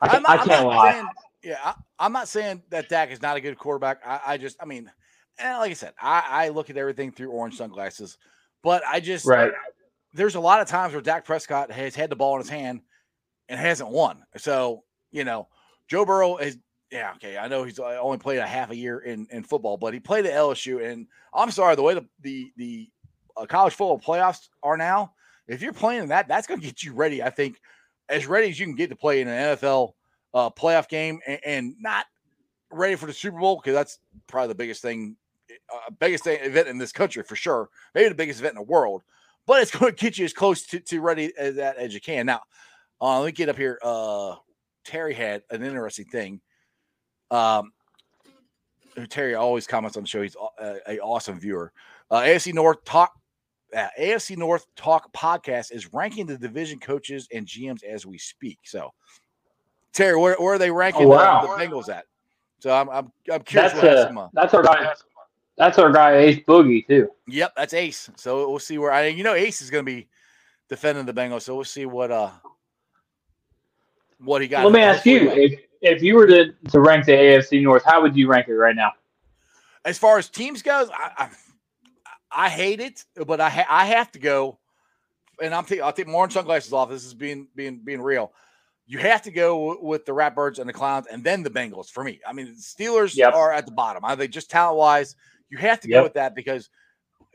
I, not, I can't lie. Saying, yeah, I, am not saying that Dak is not a good quarterback. I, I just, I mean, and like I said, I, I, look at everything through orange sunglasses, but I just, right. There's a lot of times where Dak Prescott has had the ball in his hand and hasn't won. So, you know, Joe Burrow is, yeah, okay. I know he's only played a half a year in, in football, but he played at LSU. And I'm sorry, the way the, the, the uh, college football playoffs are now, if you're playing that, that's going to get you ready, I think, as ready as you can get to play in an NFL uh, playoff game and, and, not ready for the Super Bowl because that's probably the biggest thing, uh, biggest thing, event in this country for sure. Maybe the biggest event in the world, but it's going to get you as close to, to ready as that as you can. Now, uh, let me get up here. Uh, Terry had an interesting thing. Um, Terry always comments on the show. He's an awesome viewer. Uh, AFC North talk. Uh, AFC North Talk podcast is ranking the division coaches and GMs as we speak. So Terry, where, where are they ranking oh, wow. the, the, Bengals at? So I'm I'm, I'm curious. That's, uh, that's our guy. That's our guy Ace Boogie too. Yep, that's Ace. So we'll see where I. You know, Ace is going to be defending the Bengals. So we'll see what uh what he got. Let me ask you if if you were to to rank the AFC North, how would you rank it right now? As far as teams goes, I I, I hate it, but I ha- I have to go. And I'm t- I'll take more sunglasses off. This is being being being real you have to go with the Ratbirds and the Clowns and then the Bengals for me. I mean, the Steelers yep. are at the bottom. Are they just talent wise, you have to yep. go with that because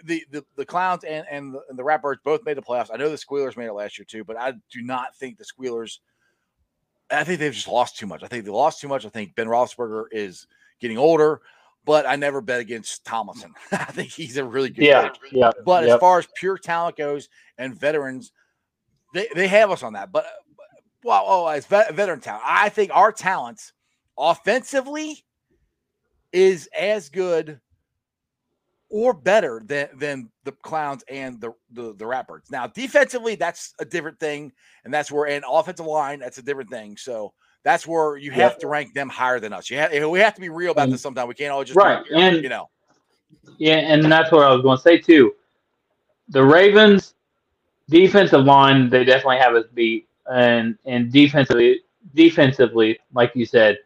the the, the Clowns and and the, and the Ratbirds both made the playoffs. I know the Squealers made it last year too, but I do not think the Squealers. I think they've just lost too much. I think they lost too much. I think Ben Roethlisberger is getting older, but I never bet against Tomlinson. I think he's a really good yeah, coach. Yeah, but yep. as far as pure talent goes and veterans, they, they have us on that. But well, oh, as veteran talent. I think our talents offensively is as good or better than than the clowns and the the, the ratbirds. Now, defensively, that's a different thing, and that's where an offensive line, that's a different thing. So that's where you have to rank them higher than us. You have we have to be real about this sometimes. We can't all just right and you know. Yeah, and that's what I was going to say too. The Ravens defensive line, they definitely have us beat and and defensively defensively, like you said,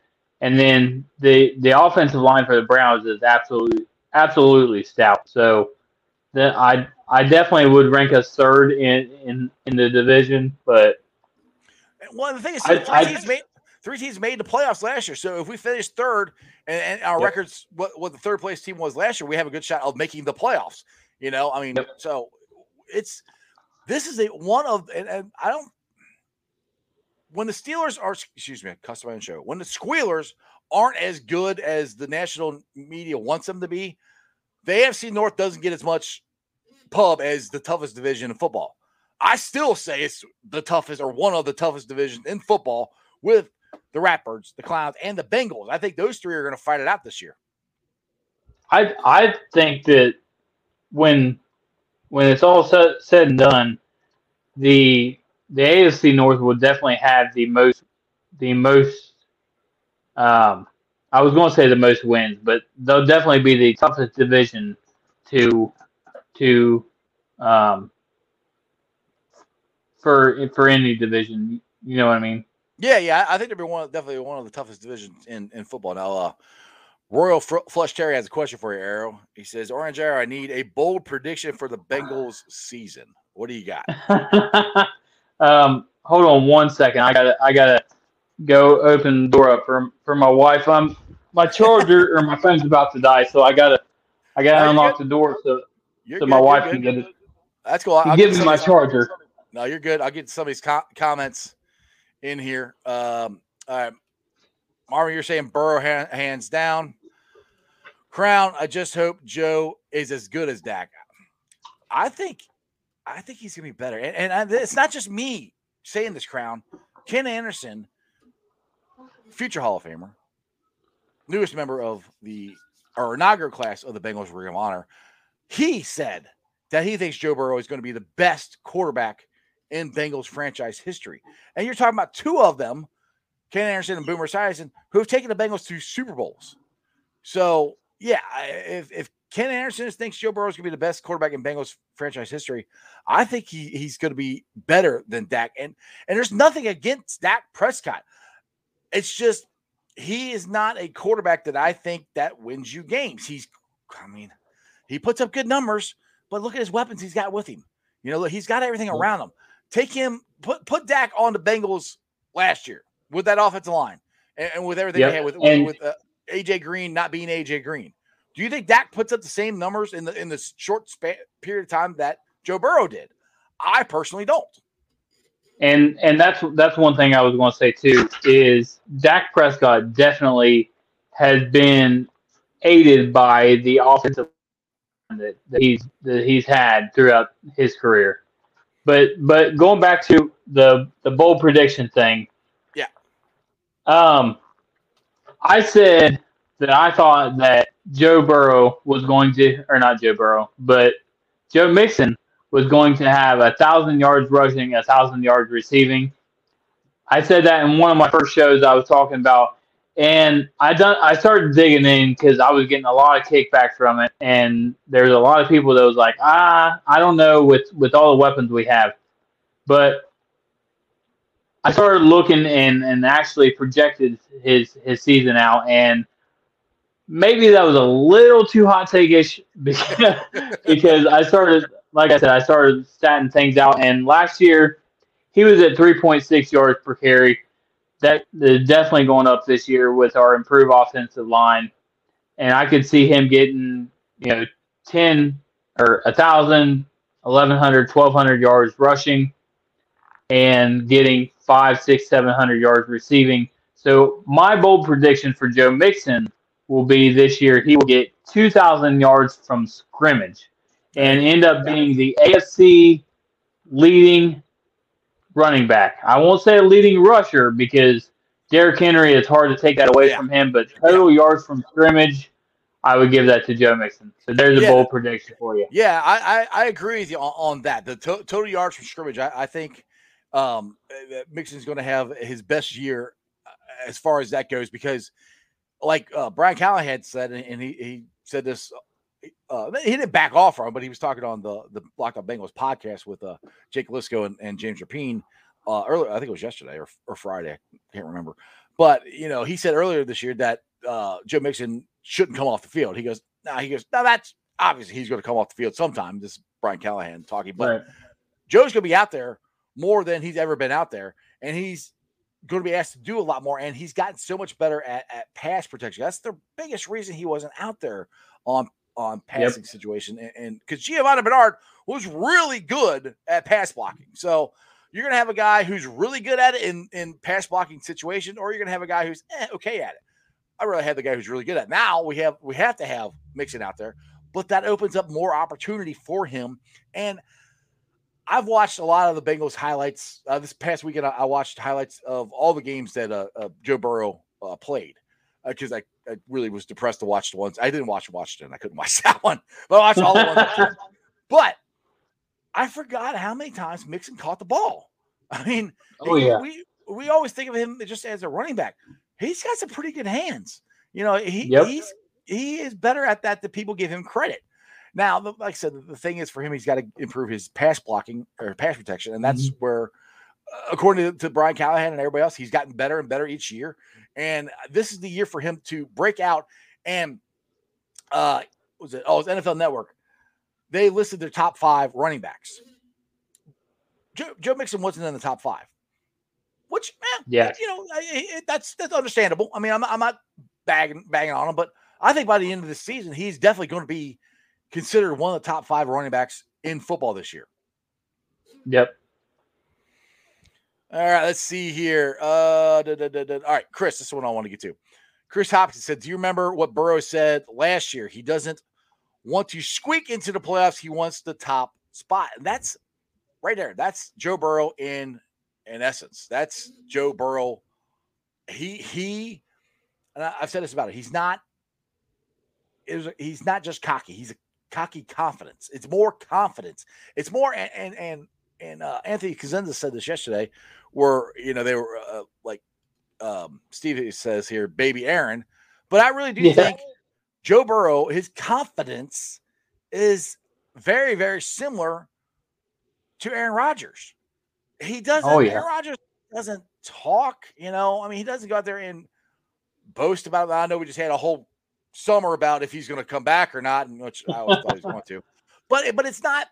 and then the the offensive line for the Browns is absolutely absolutely stout. So then I I definitely would rank us third in in in the division, but well, the thing is, I, I, made, three teams made the playoffs last year. So if we finish third and, and our yep. records, what, what the third place team was last year, we have a good shot of making the playoffs. You know, I mean, yep. so it's this is a one of, and, and I don't when the Steelers are, excuse me, custom show, when the Squealers aren't as good as the national media wants them to be, the AFC North doesn't get as much pub as the toughest division in football. I still say it's the toughest or one of the toughest divisions in football with the Ratbirds, the Clowns, and the Bengals. I think those three are going to fight it out this year. I I think that when when it's all said, said and done, the the AFC North will definitely have the most the most um I was going to say the most wins, but they'll definitely be the toughest division to to um for for any division. You know what I mean? Yeah, yeah. I think they'll be one definitely one of the toughest divisions in in football. Now, uh, Royal Fr- Flush Terry has a question for you, Arrow. He says, "Orange Arrow, I need a bold prediction for the Bengals season. What do you got?" Um, hold on one second. I gotta I gotta go open the door up for for my wife. I'm my charger or my phone's about to die, so I gotta I gotta No, unlock you're the door so You're so good, my wife good. can get it. That's cool. I'll give me my charger. No, you're good. I'll get somebody's co- comments in here. Um, all right. Marvin, you're saying Burrow ha- hands down. Crown, I just hope Joe is as good as Dak. I think, I think he's gonna be better. And, and I, it's not just me saying this. Crown, Ken Anderson, future Hall of Famer, newest member of the or inaugural class of the Bengals Ring of Honor, he said that he thinks Joe Burrow is going to be the best quarterback in Bengals franchise history. And you're talking about two of them, Ken Anderson and Boomer Esiason, who have taken the Bengals to Super Bowls. So yeah, if if Ken Anderson thinks Joe Burrow is going to be the best quarterback in Bengals franchise history, I think he he's going to be better than Dak. And and there's nothing against Dak Prescott. It's just he is not a quarterback that I think that wins you games. He's, I mean, he puts up good numbers, but look at his weapons he's got with him. You know, he's got everything around him. Take him, put put Dak on the Bengals last year with that offensive line and, and with everything Yep, they had with and- with, uh, AJ Green not being AJ Green. Do you think Dak puts up the same numbers in the in the short span, period of time that Joe Burrow did? I personally don't. And and that's that's one thing I was going to say too is Dak Prescott definitely has been aided by the offensive that, that he's that he's had throughout his career. But but going back to the the bold prediction thing, Yeah. um, I said that I thought that Joe Burrow was going to, or not Joe Burrow, but Joe Mixon was going to have a thousand yards rushing, a thousand yards receiving. I said that in one of my first shows I was talking about, and I done I started digging in because I was getting a lot of kickback from it, and there's a lot of people that was like, ah, I don't know with with all the weapons we have, but I started looking and and actually projected his his season out, and maybe that was a little too hot take ish because, because I started, like I said, I started statting things out. And last year, he was at 3.6 yards per carry. That definitely going up this year with our improved offensive line. And I could see him getting, you know, 10 or 1,000, 1,100, 1,200 yards rushing and getting five, six, 700 yards receiving. So my bold prediction for Joe Mixon will be this year he will get 2,000 yards from scrimmage and end up being the AFC leading running back. I won't say a leading rusher because Derrick Henry is hard to take that away Yeah. from him, but total yards from scrimmage, I would give that to Joe Mixon. So there's a Yeah. bold prediction for you. Yeah, I, I, I agree with you on, on that. The to- total yards from scrimmage, I, I think um, that Mixon's going to have his best year uh, as far as that goes because, like uh, Brian Callahan said, and and he, he said this, uh, he didn't back off from, it, but he was talking on the the Locked Up Bengals podcast with uh, Jake Liscow and, and James Rapien uh, earlier. I think it was yesterday or, or Friday. I can't remember. But you know, he said earlier this year that uh, Joe Mixon shouldn't come off the field. He goes, no, nah, he goes, no, that's obviously he's going to come off the field sometime. This is Brian Callahan talking, but Right. Joe's going to be out there more than he's ever been out there, and he's going to be asked to do a lot more. And he's gotten so much better at, at pass protection. That's the biggest reason he wasn't out there on on passing situation. And because Giovani Bernard was really good at pass blocking, so you're going to have a guy who's really good at it in in pass blocking situation, or you're going to have a guy who's eh, okay at it. I really have the guy who's really good at. It. Now we have we have to have Mixon out there, but that opens up more opportunity for him. And I've watched a lot of the Bengals highlights uh, this past weekend. I, I watched highlights of all the games that uh, uh, Joe Burrow uh, played because I, I really was depressed to watch the ones I didn't watch Washington. I couldn't watch that one, but I watched all the ones. But I forgot how many times Mixon caught the ball. I mean, Oh, yeah. we we always think of him just as a running back. He's got some pretty good hands. You know, he Yep. he's he is better at that than people give him credit. Now, like I said, the- thing is for him, he's got to improve his pass blocking or pass protection, and that's where, uh, according to, Brian Callahan and everybody else, he's gotten better and better each year. And this is the year for him to break out. And uh, was it? Oh, it's NFL Network. They listed their top five running backs. Joe, Joe Mixon wasn't in the top five, which, eh, Yeah. you know, that's that's understandable. I mean, I'm, I'm not bagging bagging on him, but I think by the end of the season, he's definitely going to be considered one of the top five running backs in football this year. Yep. All right, let's see here. Uh, da, da, da. All right, Chris, this is what I want to get to. Chris Hopkins said, "Do you remember what Burrow said last year? He doesn't want to squeak into the playoffs. He wants the top spot, and that's right there. That's Joe Burrow in in essence. That's Joe Burrow. He he, and I, I've said this about it. He's not. It was, he's not just cocky. He's a cocky confidence. It's more confidence. It's more and and and, and uh, Anthony Cosenza said this yesterday, where you know they were uh, like um, Steve says here, baby Aaron. But I really do Yeah. think Joe Burrow, his confidence is very, very similar to Aaron Rodgers. He doesn't, Oh, yeah. Aaron Rodgers doesn't talk, you know. I mean, he doesn't go out there and boast about it. I know we just had a whole summer about if he's going to come back or not, and which I always thought he was going to. But but it's not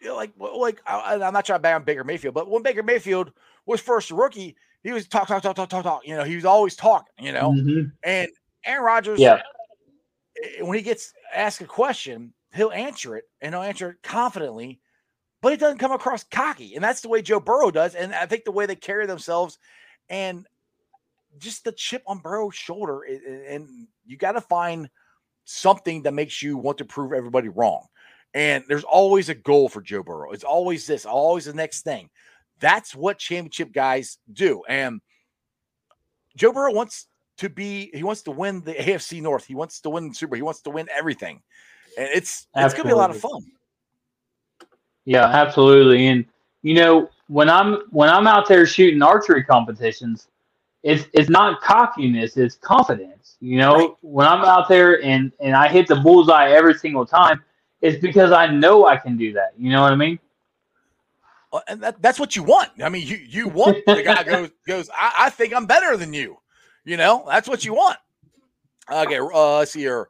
you know, like like I, I'm not trying to bang on Baker Mayfield, but when Baker Mayfield was first a rookie, he was talk talk talk talk talk talk. You know, he was always talking. You know, Mhm. and Aaron Rodgers, Yeah. eh, when he gets asked a question, he'll answer it and he'll answer it confidently, but it doesn't come across cocky. And that's the way Joe Burrow does. And I think the way they carry themselves and just the chip on Burrow's shoulder, i- i- and you got to find something that makes you want to prove everybody wrong. And there's always a goal for Joe Burrow. It's always this, always the next thing. That's what championship guys do. And Joe Burrow wants to be, he wants to win the AFC North. He wants to win the Super. He wants to win everything. And it's it's gonna be a lot of fun. Yeah, absolutely. And you know, when I'm when I'm out there shooting archery competitions, it's it's not cockiness, it's confidence. You know, when I'm out there and and I hit the bullseye every single time, it's because I know I can do that. You know what I mean? Well, and that, that's what you want. I mean, you you want the guy goes goes. I, I think I'm better than you. You know, that's what you want. Okay, uh, let's see here.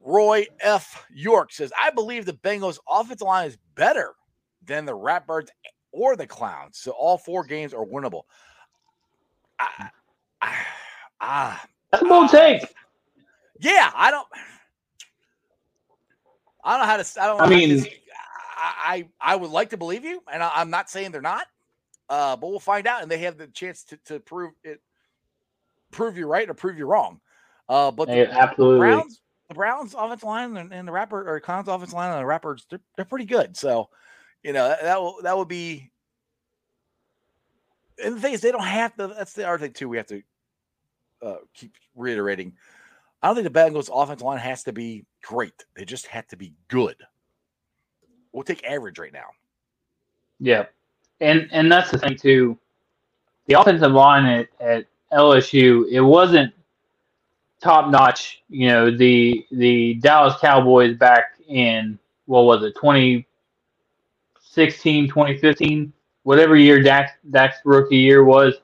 Roy F. York says, "I believe the Bengals' offensive line is better than the Ratbirds or the Clowns, so all four games are winnable." I, I, ah, That's a bold take. yeah, I don't. I don't know how to. I don't. I how to mean- I, I I would like to believe you, and I, I'm not saying they're not, uh, but we'll find out, and they have the chance to, to prove it, prove you right or prove you wrong. Uh, but the, Yeah, absolutely. Browns, the Browns offensive line and, and the rapper or Clowns offensive line and the rappers, they're, they're pretty good. So, you know, that, that will that will be. And the thing is, they don't have to. That's the other thing too. We have to uh, keep reiterating. I don't think the Bengals offensive line has to be great. They just had to be good. We'll take average right now. Yeah, and and that's the thing too. The offensive line at, at LSU, it wasn't top notch. You know, the the Dallas Cowboys back in what was it, 2016, 2015, whatever year Dax Dak's rookie year was.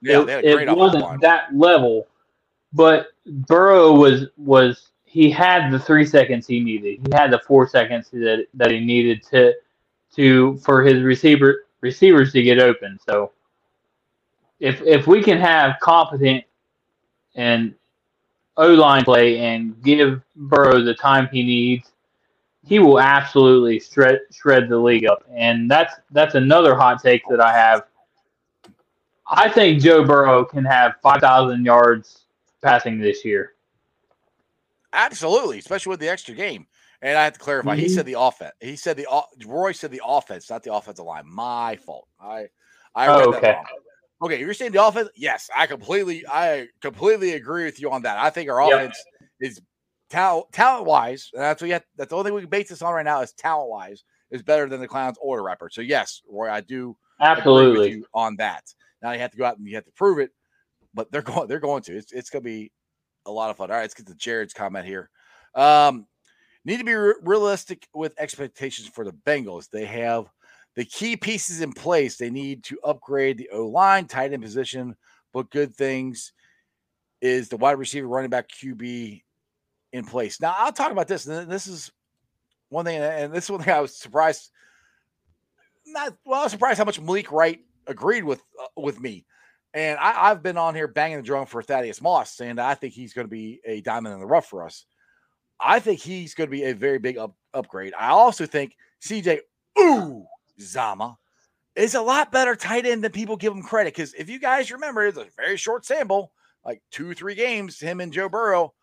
Yeah, it, they had a great it wasn't line. that level, but Burrow was was he had the three seconds he needed. He had the four seconds that that he needed to to for his receiver receivers to get open. So if if we can have competent and O line play and give Burrow the time he needs, he will absolutely shred shred the league up. And that's that's another hot take that I have. I think Joe Burrow can have five thousand yards passing this year. Absolutely, especially with the extra game. And I have to clarify. He Mhm. said the offense. He said the Roy said the offense, not the offensive line. My fault. I I Oh, read okay. that wrong. Okay, you're saying the offense? Yes, I completely I completely agree with you on that. I think our Yep. offense is talent talent wise, and that's what you have, that's the only thing we can base this on right now is talent wise is better than the clowns order the rapper. So yes, Roy, I do agree Absolutely. with you on that. Now you have to go out and you have to prove it, but they're going they're going to. It's it's gonna be a lot of fun. All right, let's get to Jared's comment here. Um, need to be re- realistic with expectations for the Bengals. They have the key pieces in place. They need to upgrade the O line, tight end position, but good things is the wide receiver, running back, QB in place. Now I'll talk about this. and This is one thing, and this is one thing I was surprised. not well. I was surprised how much Malik Wright agreed with uh, with me. And I, have been on here banging the drum for Thaddeus Moss, that I think he's going to be a diamond in the rough for us. I think he's going to be a very big up, upgrade. I also think CJ Ooh Zama is a lot better tight end than people give him credit. Because if you guys remember, it's a very short sample, like two, three games, him and Joe Burrow.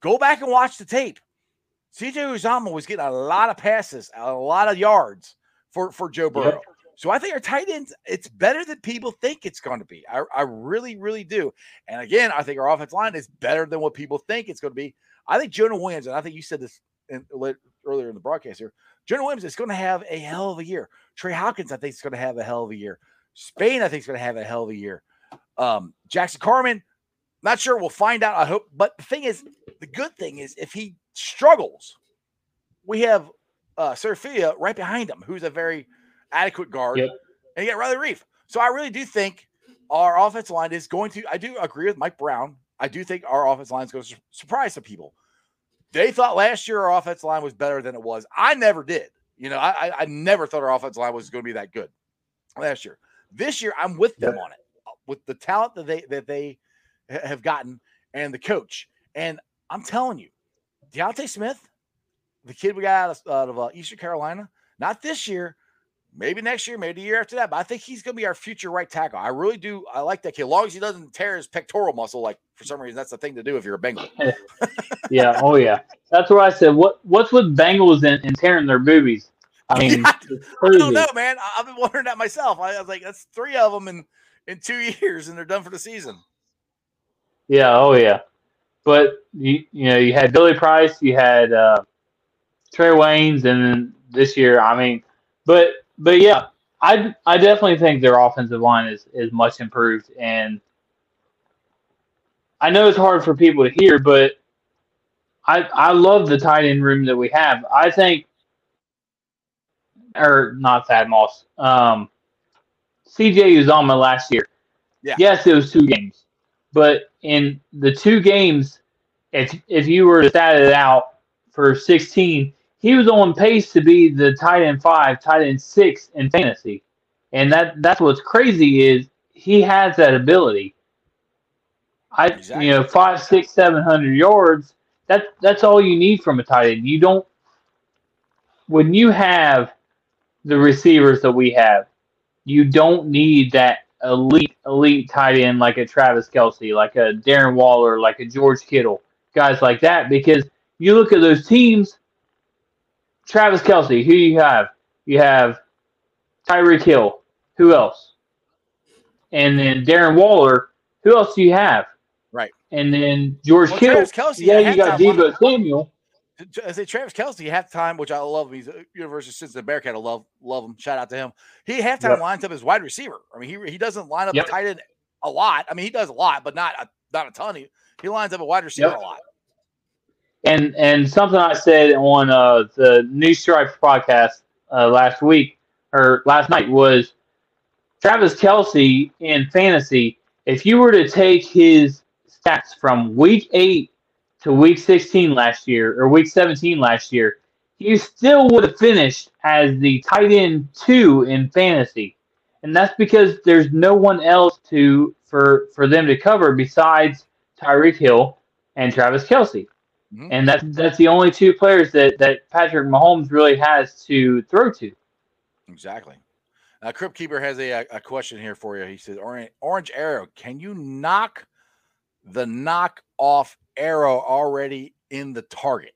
Go back and watch the tape. CJ Uzomah was getting a lot of passes, a lot of yards for, for Joe Burrow. Yep. So I think our tight ends, it's better than people think it's going to be. I, I really, really do. And again, I think our offense line is better than what people think it's going to be. I think Jonah Williams, and I think you said this in, earlier in the broadcast here, Jonah Williams is going to have a hell of a year. Trey Hopkins, I think, is going to have a hell of a year. Spain, I think, is going to have a hell of a year. Um, Jackson Carman, not sure. We'll find out. I hope. But the thing is, the good thing is, if he struggles, we have uh, Su'a-Filo right behind him, who's a very adequate guard, yep. and you got Riley Reiff. So I really do think our offensive line is going to. I do agree with Mike Brown. I do think our offensive line is going to surprise some people. They thought last year our offensive line was better than it was. I never did. You know, I I never thought our offensive line was going to be that good last year. This year, I'm with them on it uh, with the talent that they that they have gotten and the coach. And I'm telling you, D'Ante Smith, the kid we got out of, out of uh, Eastern Carolina, not this year, maybe next year, maybe the year after that. But I think he's going to be our future right tackle. I really do. I like that kid. As long as he doesn't tear his pectoral muscle, like for some reason, that's the thing to do if you're a Bengal. yeah. Oh, yeah. That's what I said. What What's with Bengals and, and tearing their boobies? I mean, I don't know, man. I've been wondering that myself. I was like, that's three of them in in two years, and they're done for the season. Yeah. Oh, yeah. But you you know you had Billy Price, you had uh, Trae Waynes, and then this year, I mean, but but yeah, I I definitely think their offensive line is is much improved, and I know it's hard for people to hear, but I I love the tight end room that we have. I think, or not Thad Moss, um, CJ Uzomah last year. Yeah. Yes, it was two games, but in the two games, if if you were to stat it out for sixteen, he was on pace to be the tight end five, tight end six in fantasy, and that that's what's crazy is he has that ability. I exactly. you know five, six, seven hundred yards. That that's all you need from a tight end. You don't when you have the receivers that we have, you don't need that elite elite tight end like a Travis Kelce, like a Darren Waller, like a George Kittle, guys like that. Because you look at those teams, Travis Kelce. who you have? You have Tyreek Hill. Who else? And then Darren Waller. Who else do you have? Right. And then George well, Kittle. Kelce, yeah, you got Deebo Samuel. I say Travis Kelce halftime, which I love. He's a University of Cincinnati Bearcat. I love love him. Shout out to him. He halftime yep. lines up as wide receiver. I mean, he he doesn't line up yep. tight end a lot. I mean, he does a lot, but not a, not a ton. He, he lines up a wide receiver yep. a lot. And and something I said on uh, the New Stripes podcast uh, last week or last night was Travis Kelce in fantasy. If you were to take his stats from week eight to week 16 last year or week 17 last year, he still would have finished as the tight end two in fantasy. And that's because there's no one else to for for them to cover besides Tyreek Hill and Travis Kelce. Mm-hmm. And that's that's the only two players that, that Patrick Mahomes really has to throw to. Exactly. Uh, Crypt Keeper has a, a question here for you. He says, Orange, Orange Arrow, can you knock the knock off arrow already in the target?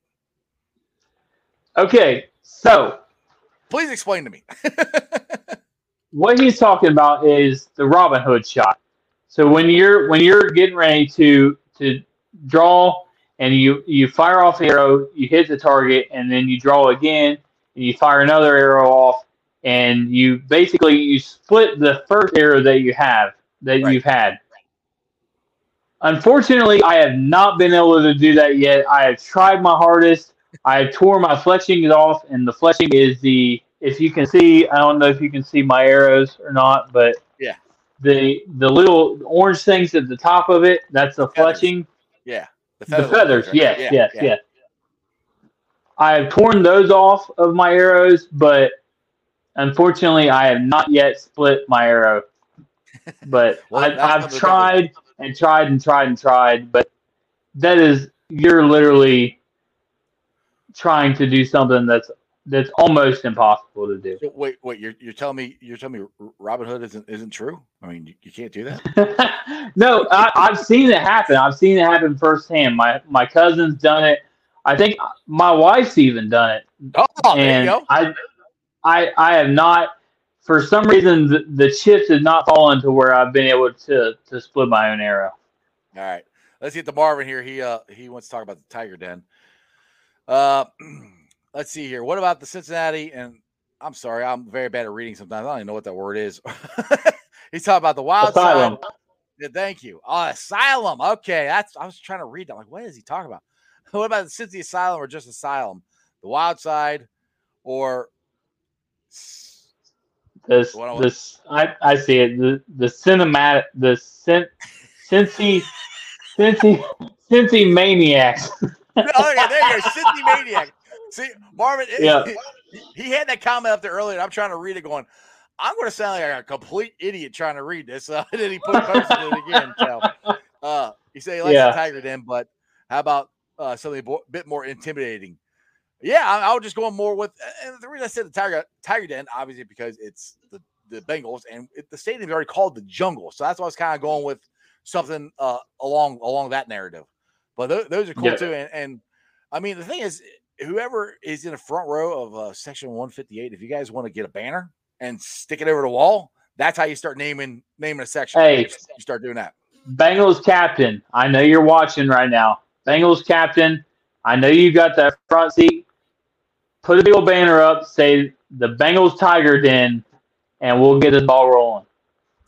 Okay, so please explain to me. what he's talking about is the Robin Hood shot. So when you're when you're getting ready to to draw and you you fire off the arrow, you hit the target, and then you draw again, and you fire another arrow off, and you basically you split the first arrow that you have that right. you've had. Unfortunately, I have not been able to do that yet. I have tried my hardest. I have tore my fletching off, and the fletching is the if you can see. I don't know if you can see my arrows or not, but yeah, the the little orange things at the top of it. That's the fletching. Yeah. The, the feathers, yes, yeah, yes, yeah. yes. I have torn those off of my arrows, but unfortunately, I have not yet split my arrow. But Well, I, I've tried and tried and tried and tried. But that is you're literally trying to do something that's that's almost impossible to do. So Wait, wait, you're you're telling me you're telling me Robin Hood isn't isn't true? I mean, you, you can't do that. no, I, I've seen it happen. I've seen it happen firsthand. My my cousin's done it. I think my wife's even done it. Oh, there you go. I, I, I have not. For some reason, the, the chips have not fallen to where I've been able to to split my own arrow. All right, let's get to Marvin here. He uh he wants to talk about the Tiger Den. Uh, let's see here. What about the Cincinnati? And I'm sorry, I'm very bad at reading sometimes. I don't even know what that word is. He's talking about the wild Asylum. side. Yeah, thank you. Asylum. Okay, that's. I was trying to read that. I'm like, what is he talking about? What about the Cincy Asylum or just Asylum? The Wild Side, or This What I- this I, I see it. The the cinematic the cin, Cincy Cincy Cincy maniacs. oh there you go, Cincy Maniac. See, Marvin, Yeah. he, he had that comment up there earlier. I'm trying to read it, going, I'm going to sound like a complete idiot trying to read this. Uh, and then he put posted it again. So, uh, he said he likes Yeah. the Tiger Den, but how about uh, something a bit more intimidating? Yeah, I, I was just going more with, and the reason I said the Tiger Tiger Den, obviously, because it's the the Bengals, and it, the stadium's already called the Jungle, so that's why I was kind of going with something uh, along along that narrative. But tho- those are cool Yeah. too, and, and I mean the thing is, whoever is in the front row of uh, section 158, if you guys want to get a banner and stick it over the wall, that's how you start naming naming a section. Hey. you start doing that. Bengals captain. I know you're watching right now. Bengals captain. I know you got that front seat. Put a big old banner up. Say the Bengals Tiger Den, and we'll get this ball rolling.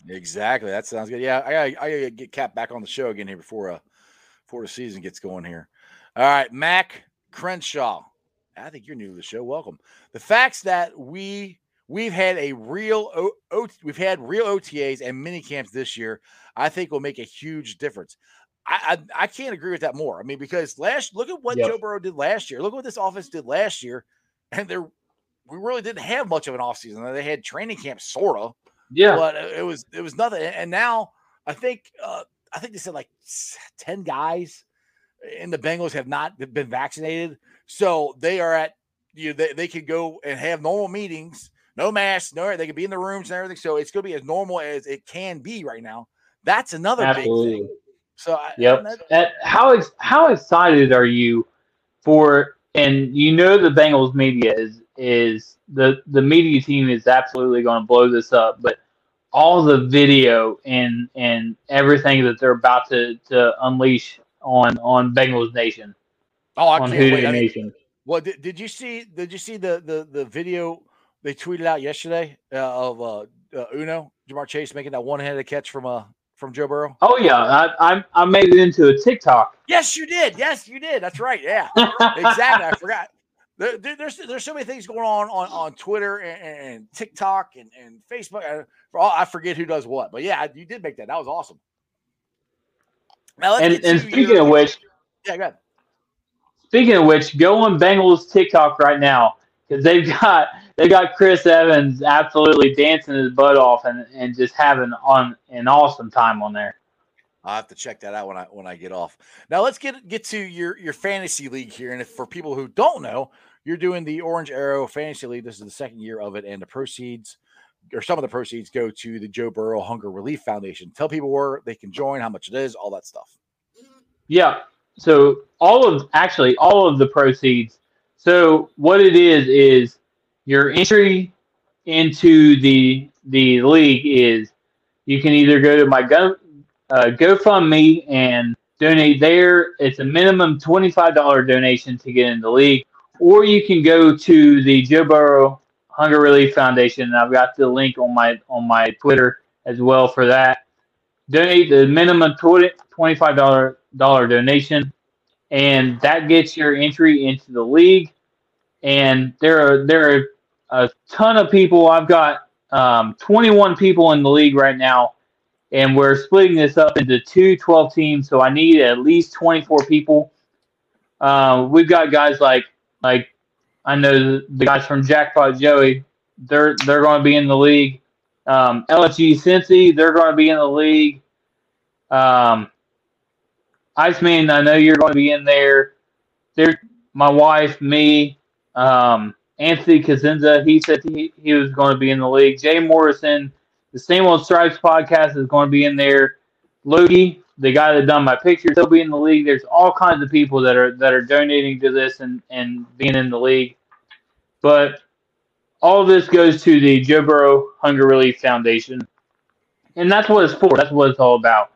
Exactly. That sounds good. Yeah, I gotta, I gotta get Cap back on the show again here before uh before the season gets going here. All right, Mac Crenshaw. I think you're new to the show. Welcome. The facts that we we've had a real o, o, we've had real OTAs and mini camps this year. I think will make a huge difference. I, I I can't agree with that more. I mean, because last look at what Yep. Joe Burrow did last year. Look at what this offense did last year, and there we really didn't have much of an offseason. They had training camp, sort of Yeah. but it was it was nothing. And now I think uh, I think they said like ten guys in the Bengals have not been vaccinated, so they are at you. Know, they they could go and have normal meetings, no masks, no. They could be in the rooms and everything. So it's going to be as normal as it can be right now. That's another big Absolutely. thing. So I, Yep. and that- how ex- how excited are you for? And you know the Bengals media is is the the media team is absolutely going to blow this up, but all the video and and everything that they're about to to unleash on on Bengals Nation oh, I on can't wait. I mean, Nation. Well, did, did you see? Did you see the the the video they tweeted out yesterday uh, of uh, uh, Uno Ja'Marr Chase making that one handed catch from uh from Joe Burrow? Oh yeah, I, I I made it into a TikTok. Yes, you did. Yes, you did. That's right. Yeah, exactly. I forgot. There, there- there's there's so many things going on on, on Twitter and, and TikTok and, and Facebook. I, for all, I forget who does what, but yeah, you did make that. That was awesome. Now, And and speaking your- of which, yeah, go ahead. Speaking of which, go on Bengals TikTok right now because they've got they got Chris Evans absolutely dancing his butt off and, and just having on an awesome time on there. I'll have to check that out when I when I get off. Now let's get get to your your fantasy league here. And if for people who don't know, you're doing the Orange Arrow Fantasy League. This is the second year of it, and the proceeds or some of the proceeds go to the Joe Burrow Hunger Relief Foundation. Tell people where they can join, how much it is, all that stuff. Yeah. So all of actually all of the proceeds. So what it is is your entry into the the league is you can either go to my go uh, GoFundMe and donate there. It's a minimum twenty five dollar donation to get in the league, or you can go to the Joe Burrow Hunger Relief Foundation. And I've got the link on my on my Twitter as well for that. Donate the minimum twenty twenty five dollar dollar donation, and that gets your entry into the league. And there are there are a ton of people. I've got um, 21 people in the league right now, and we're splitting this up into two 12 teams. So I need at least 24 people. Uh, we've got guys like like I know the, guys from Jackpot Joey they're they're going to be in the league. Um, LSG Cincy, they're going to be in the league. Um, Iceman, I know you're going to be in there. There, my wife, me, um, Anthony Cosenza, he said he, he was going to be in the league. Jay Morrison, the same old Stripes podcast is going to be in there. Logie, the guy that done my pictures, he'll be in the league. There's all kinds of people that are that are donating to this and and being in the league. But all of this goes to the Joe Burrow Hunger Relief Foundation, and that's what it's for. That's what it's all about.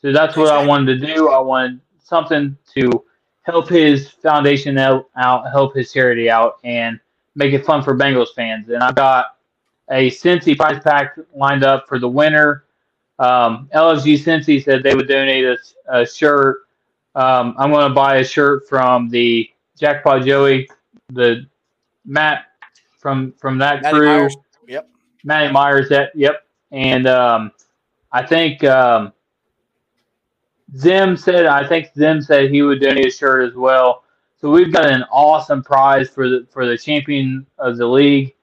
So that's what I wanted to do. I wanted something to help his foundation out, out help his charity out, and make it fun for Bengals fans. And I've got a Cincy prize pack lined up for the winner. Um, LSG Cincy said they would donate a, a shirt. Um, I'm going to buy a shirt from the Jackpot Joey, the Matt from from that Matty crew. Myers. Yep. Matty Myers. That yep. And um, I think um, Zim said I think Zim said he would donate a shirt as well. So we've got an awesome prize for the for the champion of the league,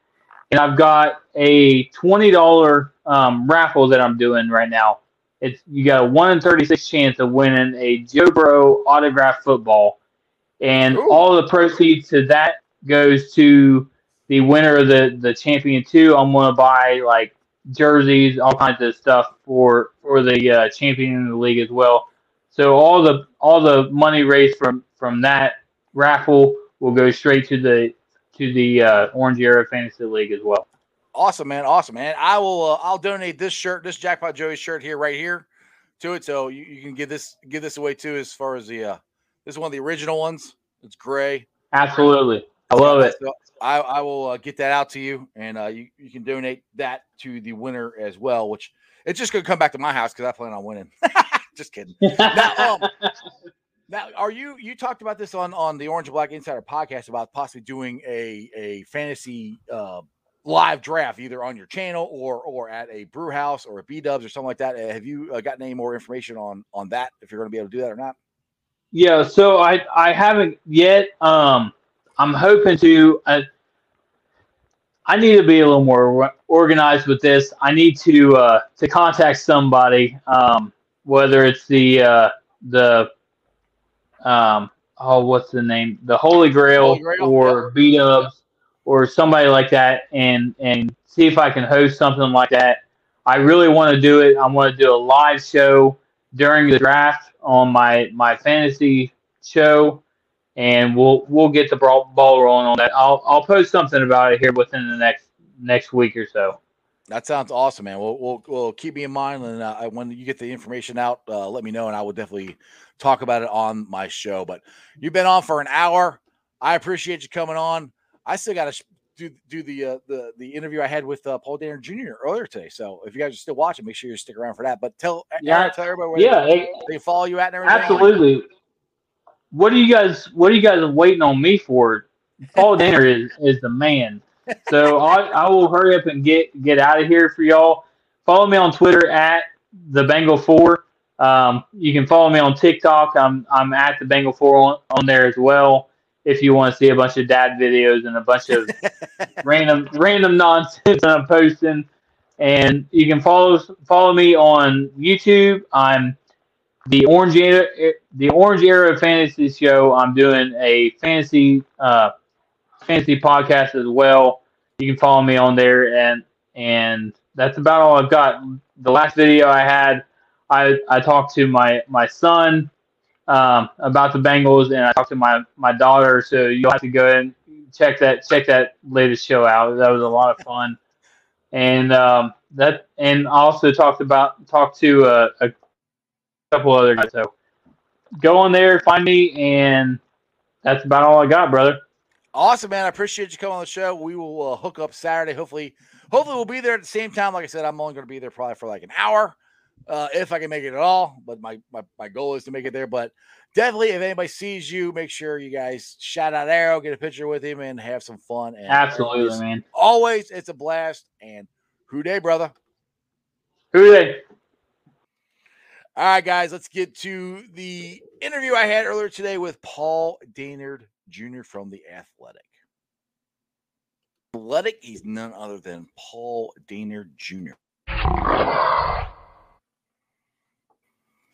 and I've got a twenty dollar um, raffle that I'm doing right now. It's you got a one in thirty six chance of winning a Joe Burrow autographed football, and all the proceeds to that goes to the winner of the the champion two. I'm gonna buy like jerseys, all kinds of stuff for for the uh, champion of the league as well. So all the all the money raised from from that raffle will go straight to the to the uh, Orange Era Fantasy League as well. Awesome, man. Awesome, man. I will. Uh, I'll donate this shirt, this Jackpot Joey shirt here, right here, to it. So you, you can give this give this away too. As far as the uh, this is one of the original ones. It's gray. Absolutely, I love it. So I, I will uh, get that out to you, and uh, you you can donate that to the winner as well. Which it's just gonna come back to my house because I plan on winning. just kidding. now, um, now, are you you talked about this on on the Orange and Black Insider podcast about possibly doing a a fantasy uh, live draft either on your channel or or at a brew house or a B Dubs or something like that? Uh, Have you uh, gotten any more information on on that? If you're going to be able to do that or not? Yeah, so I I haven't yet. Um, I'm hoping to. Uh, I need to be a little more organized with this. I need to uh, to contact somebody, um, whether it's the uh, the um, oh, what's the name? The Holy Grail, Holy Grail, or B Dubs or somebody like that, and and see if I can host something like that. I really want to do it. I want to do a live show during the draft on my my fantasy show, and we'll we'll get the ball, rolling on that. I'll I'll post something about it here within the next next week or so. That sounds awesome, man. We'll we'll, we'll keep me in mind, and uh, when you get the information out, uh, let me know, and I will definitely talk about it on my show. But you've been on for an hour. I appreciate you coming on. I still got to do do the uh, the the interview I had with uh, Paul Dehner Jr. earlier today. So if you guys are still watching, make sure you stick around for that. But tell Yeah, tell everybody where yeah, they, it- they follow you at and everything. Absolutely. What are you guys What are you guys waiting on me for? Paul Dehner is is the man. So I, I will hurry up and get get out of here for y'all. Follow me on Twitter at the Bengal Four. Um, you can follow me on TikTok. I'm I'm at the Bengal Four on, on there as well. If you want to see a bunch of dad videos and a bunch of random random nonsense that I'm posting, and you can follow follow me on YouTube. I'm the Orange Era, the Orange Era Fantasy Show. I'm doing a fantasy uh, fantasy podcast as well. You can follow me on there, and and that's about all I've got. The last video I had, I I talked to my my son um, about the Bengals, and I talked to my my daughter. So you'll have to go and check that check that latest show out. That was a lot of fun, and um, that and also talked about talked to a, a couple other guys. So go on there, find me, and that's about all I got, brother. Awesome, man. I appreciate you coming on the show. We will uh, hook up Saturday. Hopefully, hopefully we'll be there at the same time. Like I said, I'm only going to be there probably for like an hour, uh, if I can make it at all. But my, my my goal is to make it there. But definitely, if anybody sees you, make sure you guys shout out Arrow, get a picture with him, and have some fun. And Absolutely, always- man. Always, it's a blast. And who dey, brother? Who Dey? All right, guys, let's get to the interview I had earlier today with Paul Dehner Jr. from The Athletic. athletic. He's none other than Paul Dehner Jr.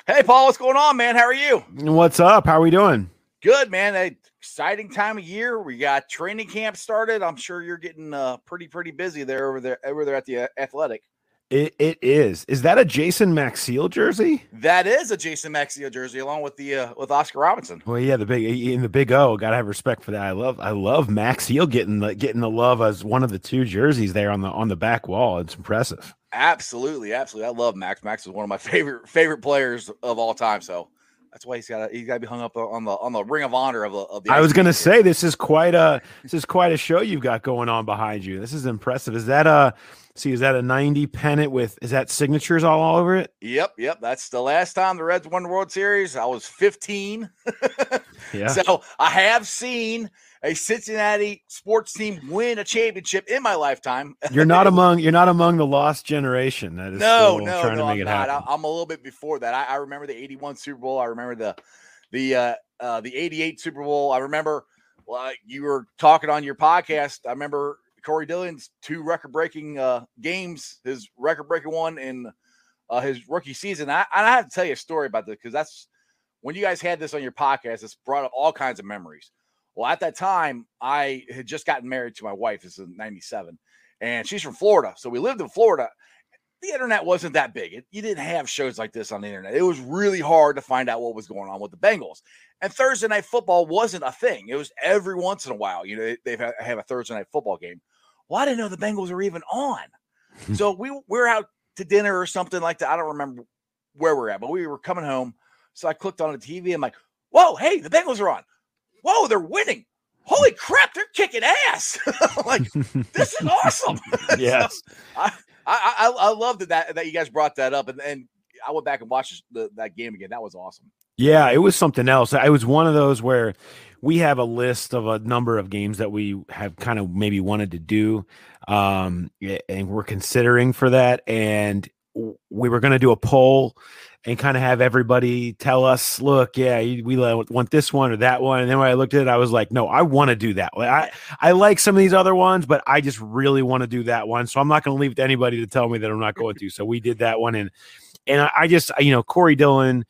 Hey, Paul, what's going on, man? How are you? What's up? How are we doing? Good, man. A exciting time of year. We got training camp started. I'm sure you're getting uh, pretty, pretty busy there over there over there at the uh, Athletic. It, it is. Is that a Jason Maxiell jersey? That is a Jason Maxiell jersey, along with the uh, with Oscar Robertson. Well, yeah, the big in the big O. Gotta have respect for that. I love I love Maxiell getting the getting the love as one of the two jerseys there on the on the back wall. It's impressive. Absolutely, absolutely. I love Max. Max is one of my favorite favorite players of all time. So that's why he's got he's got to be hung up on the on the Ring of Honor of the. Of the I was going to say this is quite a this is quite a show you've got going on behind you. This is impressive. Is that a see? Is that a ninety pennant with is that signatures all, all over it? Yep, yep. That's the last time the Reds won the World Series. I was fifteen. yeah. So I have seen a Cincinnati sports team win a championship in my lifetime. You're not among you're not among the lost generation. That is no, no, trying no, to make I'm it not. happen. I, am a little bit before that. I, I, remember the '81 Super Bowl. I remember the the uh, uh, the '88 Super Bowl. I remember like you were talking on your podcast. I remember Corey Dillon's two record breaking uh, games. His record breaking one in uh, his rookie season. I, I have to tell you a story about this because that's when you guys had this on your podcast. It's brought up all kinds of memories. Well, at that time, I had just gotten married to my wife. This is 97. And she's from Florida. So we lived in Florida. The internet wasn't that big. It, you didn't have shows like this on the internet. It was really hard to find out what was going on with the Bengals. And Thursday night football wasn't a thing. It was every once in a while. You know, they have a Thursday night football game. Well, I didn't know the Bengals were even on. so we we're out to dinner or something like that. I don't remember where we're at, but we were coming home. So I clicked on the TV. I'm like, whoa, hey, the Bengals are on whoa, they're winning. Holy crap, they're kicking ass. like, this is awesome. yes. so I, I, I, love that, that, that you guys brought that up. And, and I went back and watched the, that game again. That was awesome. Yeah, it was something else. It was one of those where we have a list of a number of games that we have kind of maybe wanted to do. Um, and we're considering for that. And we were going to do a poll and kind of have everybody tell us, look, yeah, we want this one or that one. And then when I looked at it, I was like, no, I want to do that. I, I like some of these other ones, but I just really want to do that one. So I'm not going to leave it to anybody to tell me that I'm not going to. So we did that one. And, and I just, you know, Corey Dillon,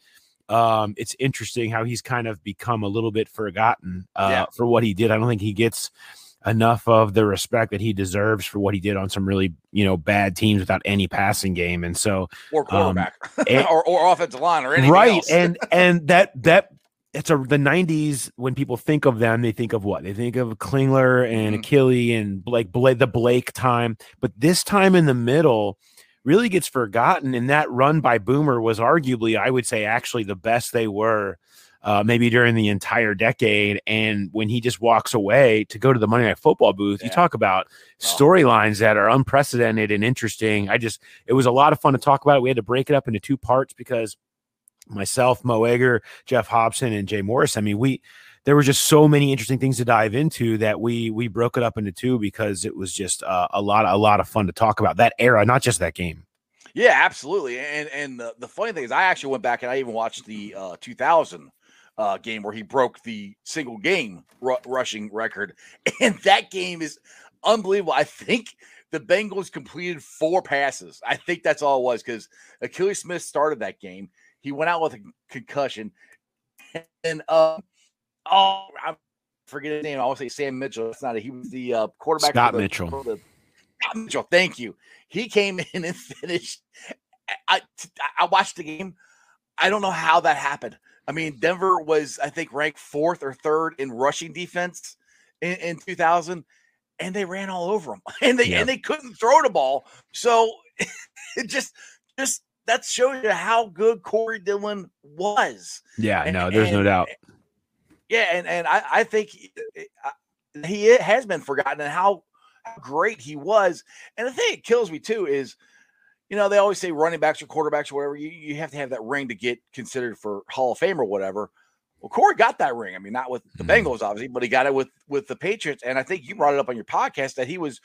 um, it's interesting how he's kind of become a little bit forgotten uh, yeah. for what he did. I don't think he gets – enough of the respect that he deserves for what he did on some really you know bad teams without any passing game. And so or quarterback um, and, or, or offensive line or anything right. else. and and that that it's a the 90s when people think of them they think of what? They think of klingler and mm-hmm. Akili and blake blake the blake time. But this time in the middle really gets forgotten. And that run by boomer was arguably i would say actually the best they were uh, maybe during the entire decade. And when he just walks away to go to the Monday Night Football booth, yeah. you talk about storylines that are unprecedented and interesting. I just, it was a lot of fun to talk about. We had to break it up into two parts because myself, Mo Egger, Jeff Hobson, and Jay Morris. I mean, we there were just so many interesting things to dive into that we we broke it up into two because it was just uh, a lot a lot of fun to talk about that era, not just that game. Yeah, absolutely. And and the, the funny thing is, I actually went back and I even watched the uh, 2000 uh, game where he broke the single game r- rushing record. And that game is unbelievable. I think the Bengals completed four passes. I think that's all it was because Akili Smith started that game. He went out with a concussion. And, uh, oh, I forget his name. I want to say Sam Mitchell. That's not it. He was the uh, quarterback. Scott the, Mitchell. The, Scott Mitchell. Thank you. He came in and finished. I, I watched the game. I don't know how that happened. I mean, Denver was, I think, ranked fourth or third in rushing defense in, in 2000, and they ran all over them, and they yeah. and they couldn't throw the ball. So it just just that shows you how good Corey Dillon was. Yeah, and, no, there's and, no doubt. Yeah, and and I, I think eh, he, he has been forgotten and how great he was. And the thing that kills me too is you know, they always say running backs or quarterbacks or whatever, you, you have to have that ring to get considered for Hall of Fame or whatever. Well, Corey got that ring. I mean, not with the mm-hmm. Bengals, obviously, but he got it with with the Patriots. And I think you brought it up on your podcast that he was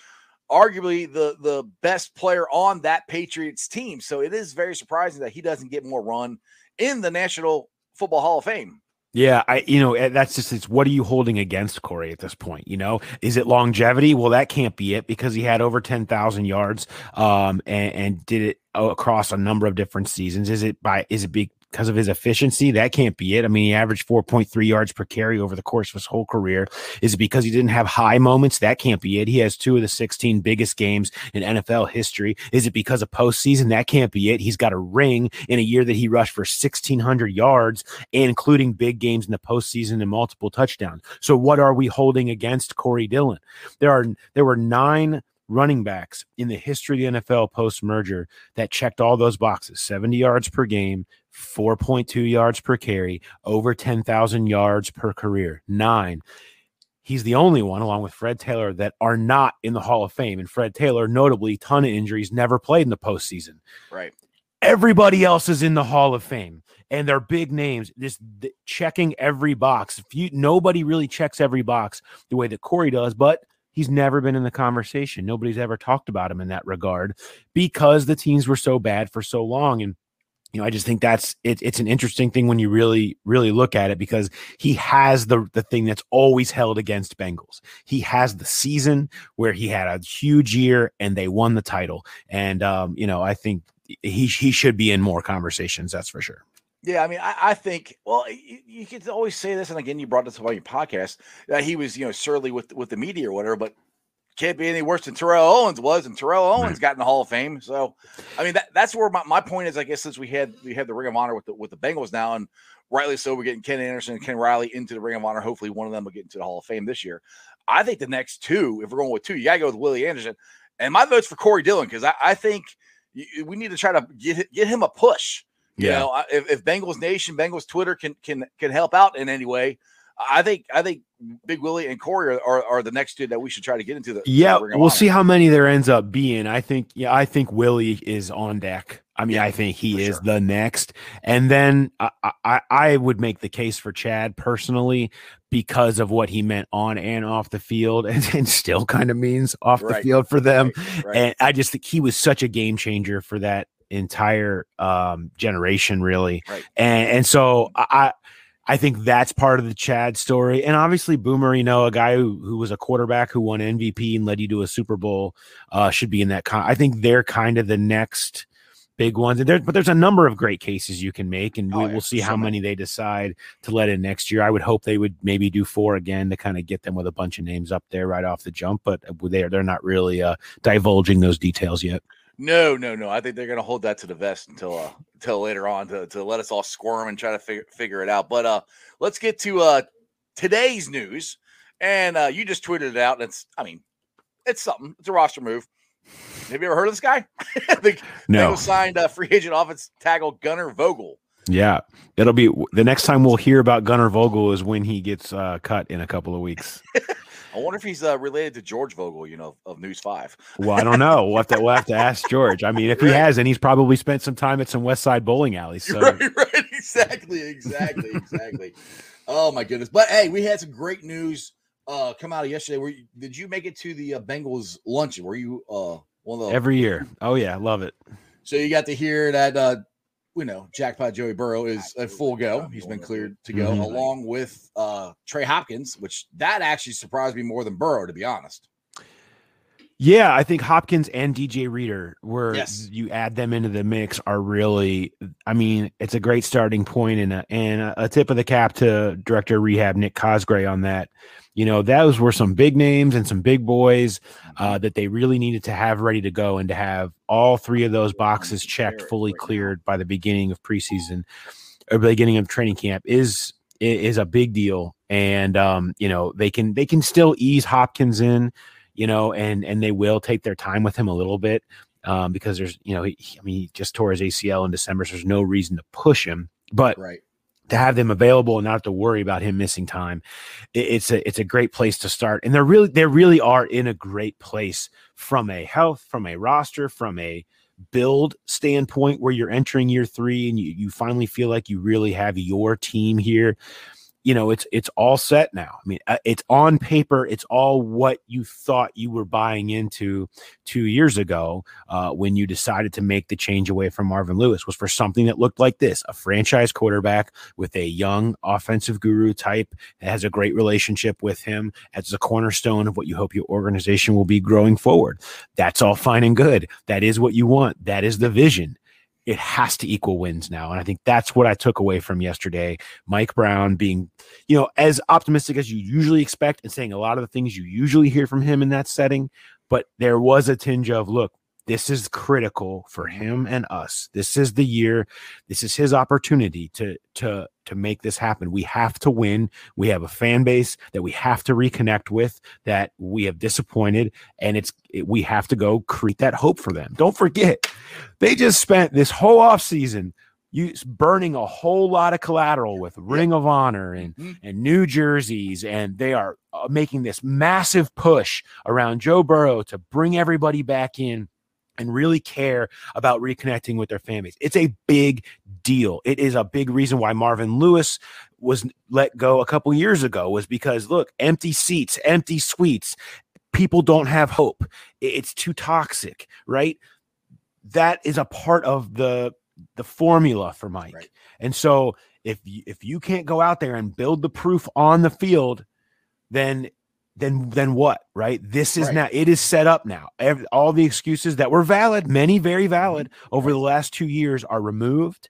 arguably the the best player on that Patriots team. So it is very surprising that he doesn't get more run in the National Football Hall of Fame. Yeah, I you know eh, that's just it's what are you holding against Corey at this point? You know, is it longevity? Well, that can't be it because he had over ten thousand yards, um, and, and did it across a number of different seasons. Is it by is it be because of his efficiency? That can't be it. I mean, he averaged 4.3 yards per carry over the course of his whole career. Is it because he didn't have high moments? That can't be it. He has two of the 16 biggest games in NFL history. Is it because of postseason? That can't be it. He's got a ring in a year that he rushed for 1,600 yards, including big games in the postseason and multiple touchdowns. So, what are we holding against Corey Dillon? There are there were nine running backs in the history of the NFL post merger that checked all those boxes 70 yards per game, 4.2 yards per carry, over 10,000 yards per career. Nine. He's the only one, along with Fred Taylor, that are not in the Hall of Fame. And Fred Taylor, notably, ton of injuries, never played in the postseason. Right. Everybody else is in the Hall of Fame, and they're big names. This th- checking every box. If you, nobody really checks every box the way that Corey does, but he's never been in the conversation. Nobody's ever talked about him in that regard because the teams were so bad for so long. And you know, I just think that's it, it's an interesting thing when you really, really look at it because he has the the thing that's always held against Bengals. He has the season where he had a huge year and they won the title. And um, you know, I think he he should be in more conversations. That's for sure. Yeah, I mean, I, I think. Well, you, you could always say this, and again, you brought this up on your podcast that he was, you know, surly with with the media or whatever. But can't be any worse than Terrell Owens was, and Terrell Owens got in the Hall of Fame. So, I mean, that, that's where my, my point is. I guess since we had we had the Ring of Honor with the with the Bengals now, and rightly so, we're getting Ken Anderson and Ken Riley into the Ring of Honor. Hopefully, one of them will get into the Hall of Fame this year. I think the next two, if we're going with two, you got to go with Willie Anderson, and my vote's for Corey Dillon because I, I, think we need to try to get get him a push. Yeah. You know, if, if Bengals Nation, Bengals Twitter can can can help out in any way, I think I think Big Willie and Corey are, are, are, the next two that we should try to get into the. Yeah, we'll see how many there ends up being. I think yeah, I think Willie is on deck. I mean, yeah, I think he is sure. the next, and then I, I I would make the case for Chad personally because of what he meant on and off the field, and, and still kind of means off right. the field for them. Right. Right. And I just think he was such a game changer for that entire um, generation, really. And and so I I think that's part of the Chad story. And obviously, Boomer, you know, a guy who, who was a quarterback who won MVP and led you to a Super Bowl, uh, should be in that. Con- I think they're kind of the next big ones. And there, but there's a number of great cases you can make, and we, oh, yeah. will see how many they decide to let in next year. I would hope they would maybe do four again to kind of get them with a bunch of names up there right off the jump, but they're they're not really uh, divulging those details yet. No, no, no. I think they're going to hold that to the vest until uh, until later on to, to let us all squirm and try to figure figure it out. But uh, let's get to uh, today's news. And uh, you just tweeted it out. And it's, I mean, it's something. It's a roster move. Have you ever heard of this guy? the, no. signed uh, free agent offense tackle Gunnar Vogel. Yeah, it'll be the next time we'll hear about Gunnar Vogel is when he gets uh, cut in a couple of weeks. I wonder if he's uh, related to George Vogel, you know, of News Five. well, I don't know. We'll have to we'll have to ask George. I mean, if he has, and he's probably spent some time at some West Side bowling alleys. So. Right, right, exactly, exactly, exactly. oh my goodness! But hey, we had some great news uh, come out of yesterday. Were you, did you make it to the uh, Bengals luncheon? Were you uh, one of the every year? Oh yeah, love it. So you got to hear that uh, we know jackpot Joey Burrow is a full go. He's been cleared to go, mm-hmm. along with uh, Trey Hopkins, which that actually surprised me more than Burrow, to be honest. Yeah, I think Hopkins and DJ Reader, where yes. you add them into the mix, are really. I mean, it's a great starting point and a, and a tip of the cap to director of rehab Nick Cosgray on that you know, those were some big names and some big boys uh, that they really needed to have ready to go and to have all three of those boxes checked, fully cleared by the beginning of preseason or beginning of training camp is is a big deal. And um, you know, they can they can still ease Hopkins in, you know, and and they will take their time with him a little bit um, because there's you know, he, I mean, he just tore his ACL in December, so there's no reason to push him. But right to have them available and not have to worry about him missing time it's a it's a great place to start. And they're really they really are in a great place from a health from a roster from a build standpoint where you're entering year three and you, you finally feel like you really have your team here you know it's it's all set now. I mean uh, it's on paper it's all what you thought you were buying into two years ago uh, when you decided to make the change away from marvin lewis was for something that looked like this a franchise quarterback with a young offensive guru type that has a great relationship with him as a cornerstone of what you hope your organization will be growing forward. That's all fine and good. That is what you want. That is the vision it has to equal wins now. And I think that's what I took away from yesterday. Mike Brown being, you know, as optimistic as you usually expect and saying a lot of the things you usually hear from him in that setting. But there was a tinge of, look, this is critical for him and us. This is the year. This is his opportunity to to to make this happen. We have to win. We have a fan base that we have to reconnect with that we have disappointed and it's it, we have to go create that hope for them. Don't forget. They just spent this whole off season you burning a whole lot of collateral with Ring of Honor and mm-hmm. and New Jerseys, and they are uh, making this massive push around Joe Burrow to bring everybody back in and really care about reconnecting with their families. It's a big deal. It is a big reason why Marvin Lewis was let go a couple years ago was because look, empty seats, empty suites, people don't have hope. It's too toxic, right? That is a part of the the formula for Mike. Right. And so if you, if you can't go out there and build the proof on the field, then then then what right? This is right. now it is set up now. Every, all the excuses that were valid many very valid mm-hmm. over the last two years are removed.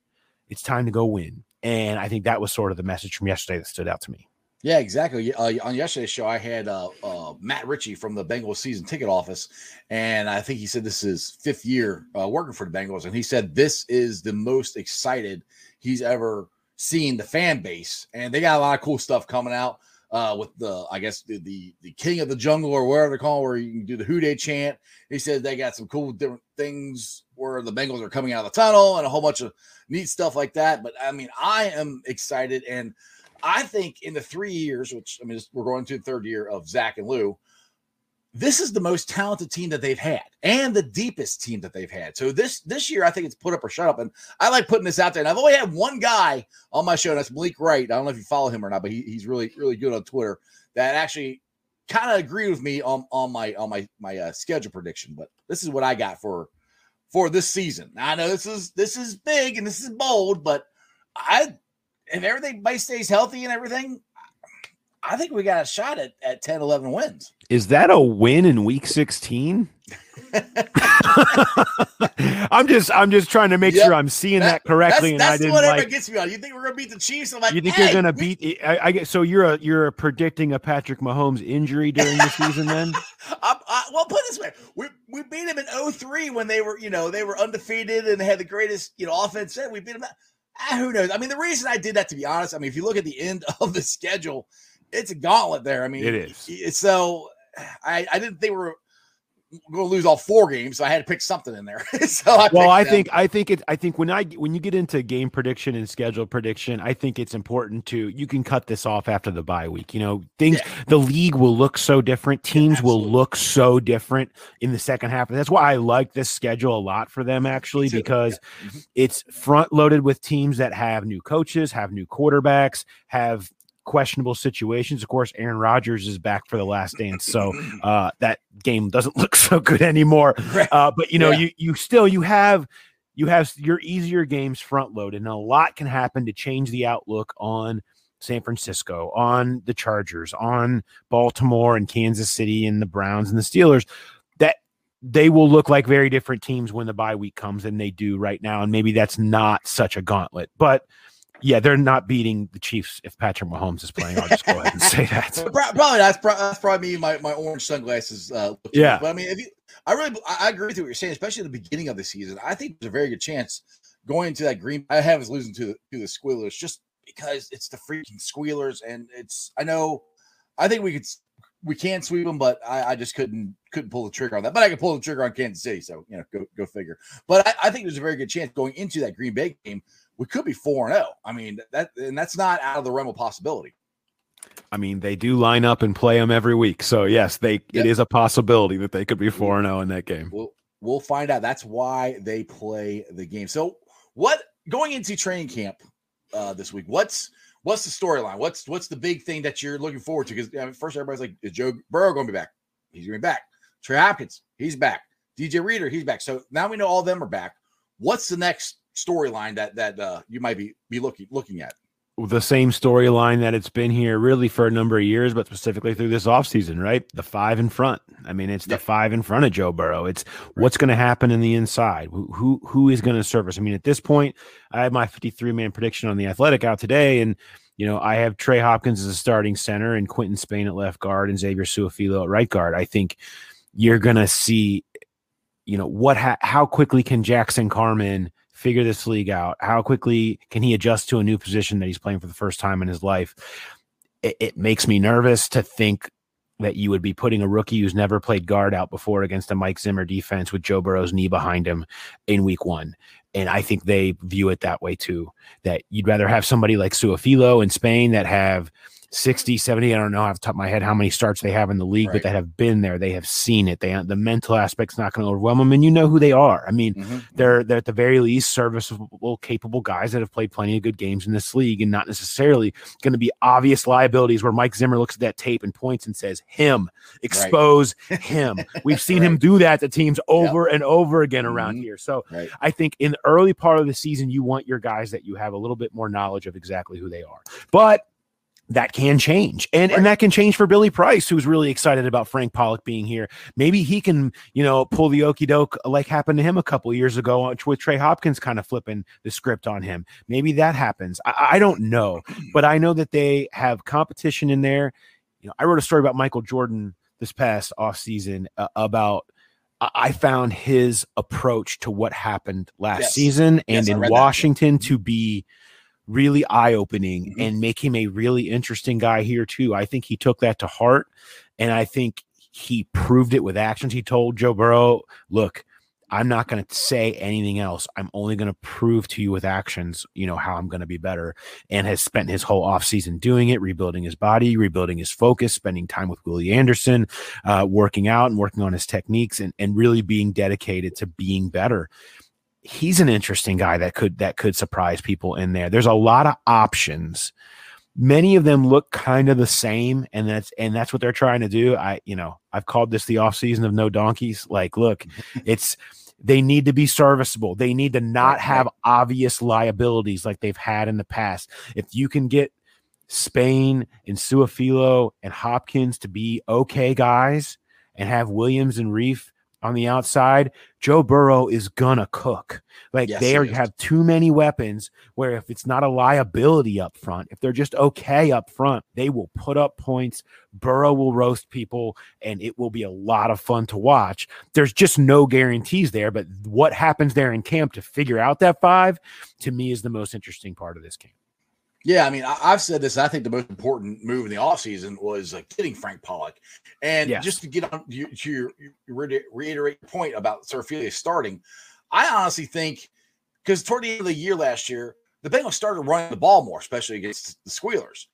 It's time to go win. And i think that was sort of the message from yesterday that stood out to me. Yeah exactly. Uh, on yesterday's show i had uh, uh, matt ritchie from the bengals season ticket office and i think he said this is fifth year uh, working for the bengals and he said this is the most excited he's ever seen the fan base. And they got a lot of cool stuff coming out uh, with the I guess the, the, the king of the jungle or whatever they call where you can do the Who Dey chant. He said they got some cool different things where the Bengals are coming out of the tunnel and a whole bunch of neat stuff like that. But I mean, I am excited, and I think in the three years, which I mean, we're going to the third year of Zac and Lou, this is the most talented team that they've had and the deepest team that they've had. So this this year, I think it's put up or shut up. And I like putting this out there. And I've only had one guy on my show, and that's Malik Wright. I don't know if you follow him or not, but he, he's really really good on Twitter. That actually kind of agreed with me on on my on my my uh, schedule prediction. But this is what I got for for this season. I know this is this is big and this is bold, but I if everything stays healthy and everything, I think we got a shot at, at 10, 11 wins. Is that a win in week 16? I'm just I'm just trying to make yep. sure I'm seeing that, that correctly. That's, that's and I didn't like, gets me on. You think we're gonna beat the Chiefs? I'm like, you think hey, you're gonna beat? I, I, so you're a you're predicting a Patrick Mahomes injury during the season. Then, I, I, well, put this way: we we beat him in 03 when they were you know they were undefeated and had the greatest you know offense. We beat him. Ah, who knows? I mean, the reason I did that, to be honest, I mean, if you look at the end of the schedule, it's a gauntlet there. I mean, it is. So I, I didn't think we were going to lose all four games, so I had to pick something in there. so I well, I them. think I think it. I think when I when you get into game prediction and schedule prediction, I think it's important to you can cut this off after the bye week. You know, things yeah. the league will look so different. Teams yeah, will look so different in the second half, and that's why I like this schedule a lot for them actually because yeah. mm-hmm. it's front loaded with teams that have new coaches, have new quarterbacks, have questionable situations. Of course, Aaron Rodgers is back for the last dance, so uh, that game doesn't look so good anymore. Uh, but you know, yeah. you you still you have you have your easier games front loaded, and a lot can happen to change the outlook on San Francisco, on the Chargers, on Baltimore and Kansas City and the Browns and the Steelers. That they will look like very different teams when the bye week comes than they do right now, and maybe that's not such a gauntlet, but yeah, they're not beating the Chiefs if Patrick Mahomes is playing. I'll just go ahead and say that. Probably that's, that's probably me. My, my orange sunglasses. Uh, yeah, but I mean, if you, I really, I agree with what you're saying, especially at the beginning of the season. I think there's a very good chance going into that green. I have us losing to the, to the Squealers just because it's the freaking Squealers, and it's. I know. I think we could we can sweep them, but I, I, just couldn't couldn't pull the trigger on that. But I could pull the trigger on Kansas City, so you know, go go figure. But I, I think there's a very good chance going into that Green Bay game we could be 4 0. I mean, that and that's not out of the realm of possibility. I mean, they do line up and play them every week. So, yes, they yep. it is a possibility that they could be 4 0 in that game. We'll, we'll find out. That's why they play the game. So, what going into training camp uh, this week, what's what's the storyline? What's what's the big thing that you're looking forward to? Because I mean, first everybody's like, is Joe Burrow going to be back? He's going to be back. Trey Hopkins, he's back. DJ Reader, he's back. So now we know all of them are back. What's the next storyline that that uh, you might be be looking looking at? the same storyline that it's been here really for a number of years, but specifically through this offseason, right? The five in front. I mean, it's the five in front of Joe Burrow. It's what's going to happen in the inside. Who who, who is going to service? I mean, at this point, I have my 53 man prediction on the athletic out today, and you know, I have Trey Hopkins as a starting center and Quinton Spain at left guard and Xavier Su'a-Filo at right guard. I think you're going to see, you know, what ha- how quickly can Jackson Carman figure this league out? How quickly can he adjust to a new position that he's playing for the first time in his life? It, it, makes me nervous to think that you would be putting a rookie who's never played guard out before against a Mike Zimmer defense with Joe Burrow's knee behind him in week one. And I think they view it that way too, that you'd rather have somebody like Su'a-Filo in Spain that have – 60, 70. I don't know off the top of my head how many starts they have in the league, right. but that have been there. They have seen it. They the mental aspect's not going to overwhelm them, and you know who they are. I mean, mm-hmm. they're they're at the very least serviceable, capable guys that have played plenty of good games in this league, and not necessarily going to be obvious liabilities where Mike Zimmer looks at that tape and points and says, "Him, expose right. him." We've seen right. him do that to teams over yep. and over again around mm-hmm. here. So I think in the early part of the season, you want your guys that you have a little bit more knowledge of exactly who they are, but that can change. And right. and that can change for Billy Price, who's really excited about Frank Pollack being here. Maybe he can, you know, pull the okey doke like happened to him a couple years ago uh, with Trey Hopkins kind of flipping the script on him. Maybe that happens. I, I don't know, but I know that they have competition in there. You know, I wrote a story about Michael Jordan this past off season uh, about I found his approach to what happened last yes. season and yes, in Washington that. to be really eye opening mm-hmm. and make him a really interesting guy here too. I think he took that to heart and I think he proved it with actions. He told Joe Burrow, look, I'm not going to say anything else. I'm only going to prove to you with actions, you know, how I'm going to be better. And has spent his whole offseason doing it, rebuilding his body, rebuilding his focus, spending time with Willie Anderson, uh, working out and working on his techniques and, and really being dedicated to being better he's an interesting guy that could that could surprise people in there. There's a lot of options. Many of them look kind of the same, and that's and that's what they're trying to do. I, you know, I've called this the off season of no donkeys. Like, look, it's they need to be serviceable. They need to not have obvious liabilities like they've had in the past. If you can get Spain and Su'a-Filo and Hopkins to be okay guys and have Williams and Reiff on the outside, Joe Burrow is gonna cook. Like yes, they are, have too many weapons where if it's not a liability up front, if they're just okay up front, they will put up points. Burrow will roast people, and it will be a lot of fun to watch. There's just no guarantees there, but what happens there in camp to figure out that five to me is the most interesting part of this game. Yeah, I mean, I, have said this. I think the most important move in the offseason was uh, getting Frank Pollack. And yes. just to get on to, to your, reiterate your point about Su'a-Filo starting, I honestly think because toward the end of the year last year, the Bengals started running the ball more, especially against the Squealers.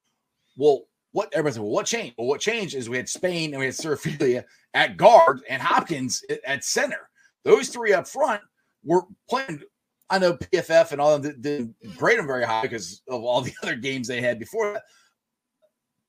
Well, what everybody said, well, what changed? Well, what changed is we had Spain and we had Su'a-Filo at guard and Hopkins at center. Those three up front were playing I know PFF and all of them didn't grade them very high because of all the other games they had before that.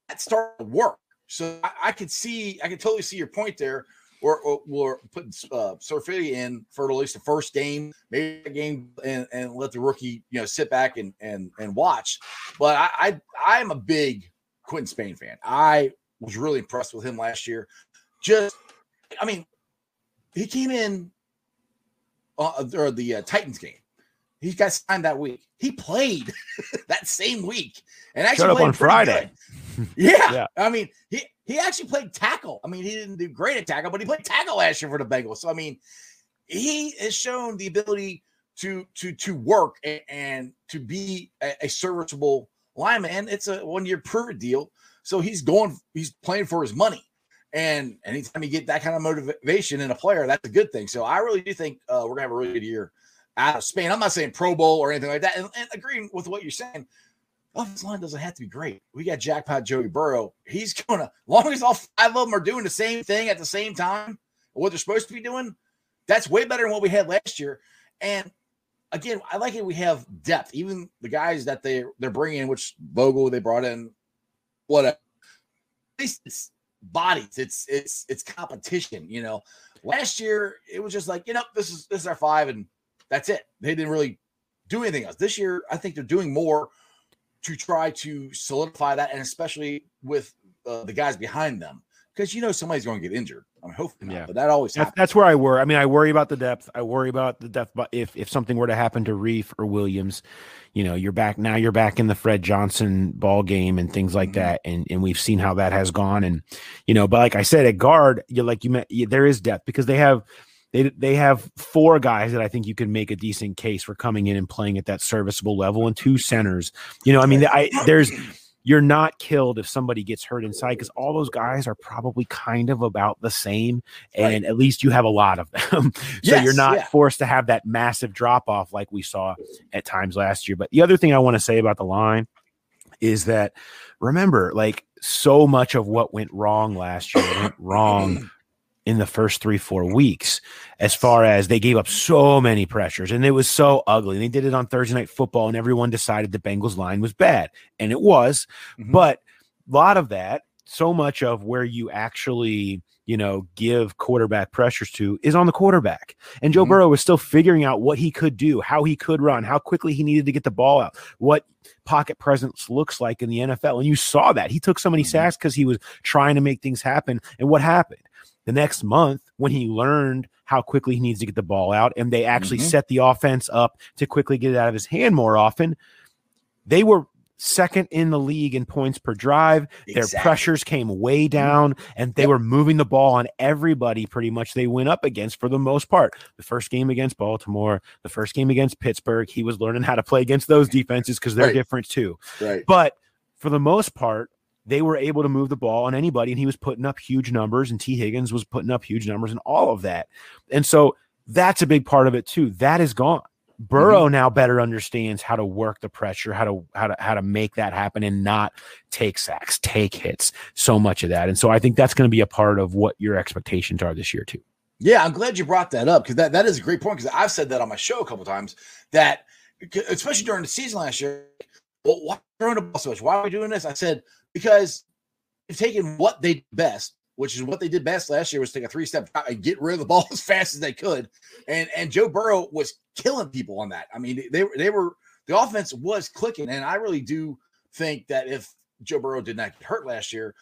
That started to work. So I, I could see, I could totally see your point there. Or, or putting uh, Su'a-Filo in for at least the first game, maybe a game, and, and let the rookie, you know, sit back and and and watch. But I I, am a big Quinton Spain fan. I was really impressed with him last year. Just, I mean, he came in uh, or the uh, Titans game he got signed that week. He played that same week and actually Showed up on Friday. Yeah. yeah. I mean, he he actually played tackle. I mean, he didn't do great at tackle, but he played tackle last year for the Bengals. So I mean, he has shown the ability to to to work and, and to be a, a, serviceable lineman. And it's a one year prove it deal. So he's going, he's playing for his money. And anytime you get that kind of motivation in a player, that's a good thing. So I really do think uh, we're gonna have a really good year out of Spain. I'm not saying Pro Bowl or anything like that. And, and agreeing with what you're saying, offensive line doesn't have to be great. We got jackpot Joey Burrow. He's to, long as all five of them are doing the same thing at the same time, what they're supposed to be doing, that's way better than what we had last year. And again, I like it. We have depth. Even the guys that they they're bringing in, which Vogel they brought in, whatever. At least it's bodies. It's it's it's competition. You know, last year it was just like you know this is this is our five and that's it. They didn't really do anything else. This year, I think they're doing more to try to solidify that, and especially with uh, the guys behind them, because you know somebody's going to get injured. I mean, hoping yeah. Not, but that always that's, that's, where I worry. I mean, I worry about the depth. I worry about the depth. But if if something were to happen to Reiff or Williams, you know, you're back now. You're back in the Fred Johnson ball game and things like mm-hmm. that, and and we've seen how that has gone. And you know, but like I said, at guard, you like you met, there is depth because they have they they have four guys that I think you can make a decent case for coming in and playing at that serviceable level, and two centers. You know, I mean, I there's you're not killed if somebody gets hurt inside because all those guys are probably kind of about the same, and right. at least you have a lot of them, so yes, you're not yeah. forced to have that massive drop off like we saw at times last year. But the other thing I want to say about the line is that remember, like so much of what went wrong last year went wrong in the first three, four weeks, as far as they gave up so many pressures and it was so ugly. They did it on Thursday night football and everyone decided the Bengals line was bad. And it was, mm-hmm. but a lot of that, so much of where you actually, you know, give quarterback pressures to is on the quarterback. And Joe mm-hmm. Burrow was still figuring out what he could do, how he could run, how quickly he needed to get the ball out, what pocket presence looks like in the NFL. And you saw that. He took so many mm-hmm. sacks because he was trying to make things happen. And what happened? The next month when he learned how quickly he needs to get the ball out and they actually mm-hmm. set the offense up to quickly get it out of his hand more often they were second in the league in points per drive exactly. their pressures came way mm-hmm. down and they yep. were moving the ball on everybody pretty much they went up against for the most part the first game against baltimore the first game against pittsburgh he was learning how to play against those defenses because they're right. different too right but for the most part they were able to move the ball on anybody, and he was putting up huge numbers, and Tee Higgins was putting up huge numbers, and all of that. And so that's a big part of it too. That is gone. Burrow mm-hmm. now better understands how to work the pressure, how to how to how to make that happen and not take sacks, take hits, so much of that. And so I think that's going to be a part of what your expectations are this year too. Yeah, I'm glad you brought that up because that, that is a great point because I've said that on my show a couple times that especially during the season last year, well, why throwing the ball so much? Why are we doing this? I said because they've taken what they best, which is what they did best last year, was take a three step and get rid of the ball as fast as they could. And and Joe Burrow was killing people on that. I mean, they they were the offense was clicking, and I really do think that if Joe Burrow did not get hurt last year,